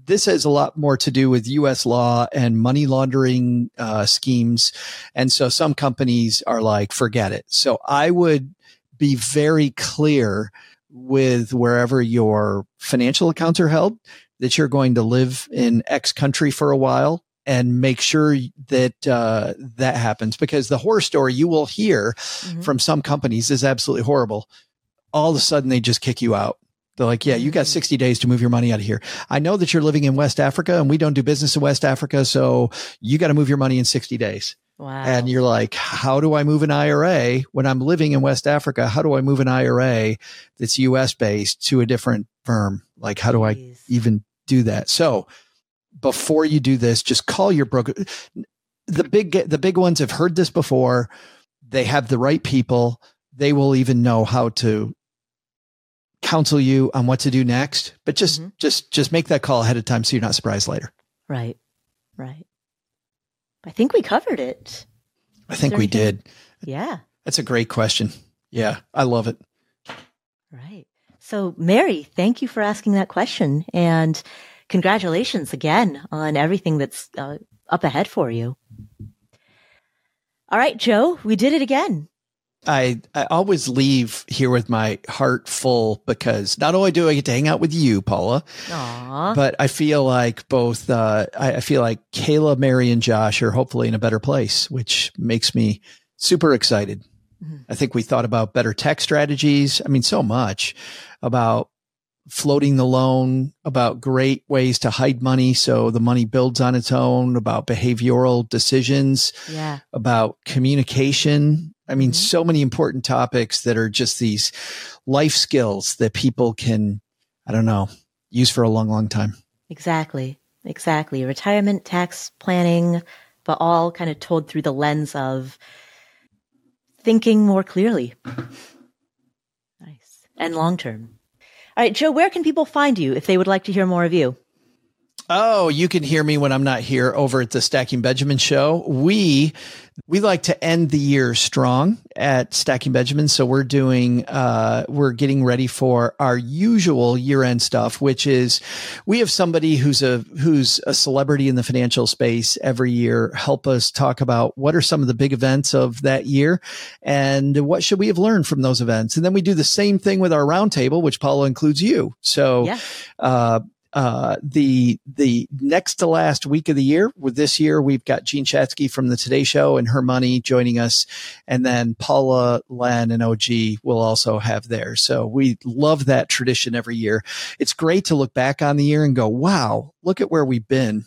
this has a lot more to do with U.S. law and money laundering uh, schemes, and so some companies are like, forget it. So I would be very clear with wherever your financial accounts are held that you're going to live in X country for a while and make sure that uh, that happens because the horror story you will hear mm-hmm. from some companies is absolutely horrible. All of a sudden, they just kick you out they're like, yeah, you got mm. 60 days to move your money out of here. I know that you're living in West Africa and we don't do business in West Africa. So you got to move your money in 60 days. Wow. And you're like, how do I move an IRA when I'm living in West Africa? How do I move an IRA that's US based to a different firm? Like, how do Jeez. I even do that? So before you do this, just call your broker. The big, the big ones have heard this before. They have the right people. They will even know how to counsel you on what to do next, but just mm-hmm. just just make that call ahead of time so you're not surprised later. Right. Right. I think we covered it. I think we did. Yeah. That's a great question. Yeah, I love it. Right. So, Mary, thank you for asking that question and congratulations again on everything that's uh, up ahead for you. All right, Joe, we did it again. I, I always leave here with my heart full because not only do I get to hang out with you, Paula, Aww. but I feel like both, uh, I, I feel like Kayla, Mary, and Josh are hopefully in a better place, which makes me super excited. Mm-hmm. I think we thought about better tech strategies. I mean, so much about floating the loan, about great ways to hide money so the money builds on its own, about behavioral decisions, yeah. about communication. I mean, mm-hmm. so many important topics that are just these life skills that people can, I don't know, use for a long, long time. Exactly. Exactly. Retirement, tax planning, but all kind of told through the lens of thinking more clearly. Nice. And long term. All right, Joe, where can people find you if they would like to hear more of you? Oh, you can hear me when I'm not here over at the Stacking Benjamin show. We we like to end the year strong at Stacking Benjamin, so we're doing uh we're getting ready for our usual year-end stuff, which is we have somebody who's a who's a celebrity in the financial space every year help us talk about what are some of the big events of that year and what should we have learned from those events. And then we do the same thing with our roundtable, which Paula includes you. So yeah. uh uh, the the next to last week of the year. With this year, we've got Jean Chatzky from the Today Show and her money joining us, and then Paula, Len, and OG will also have theirs. So we love that tradition every year. It's great to look back on the year and go, "Wow, look at where we've been."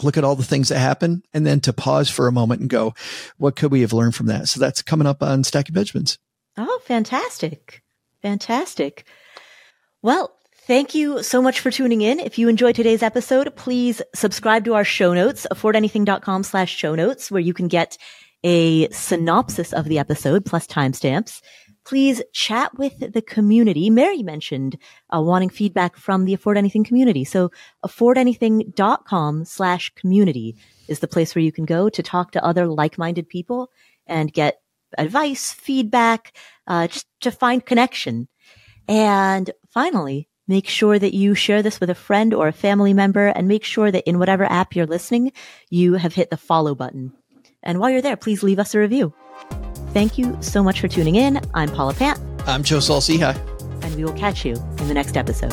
Look at all the things that happen, and then to pause for a moment and go, "What could we have learned from that?" So that's coming up on Stacking Benjamins. Oh, fantastic! Fantastic. Well, Thank you so much for tuning in. If you enjoyed today's episode, please subscribe to our show notes, affordanything.com slash show notes, where you can get a synopsis of the episode plus timestamps. Please chat with the community. Mary mentioned uh, wanting feedback from the Afford Anything community. So affordanything.com slash community is the place where you can go to talk to other like-minded people and get advice, feedback, uh, just to find connection. And finally, Make sure that you share this with a friend or a family member and make sure that in whatever app you're listening, you have hit the follow button. And while you're there, please leave us a review. Thank you so much for tuning in. I'm Paula Pant. I'm Joe Saul-Sehy. And we will catch you in the next episode.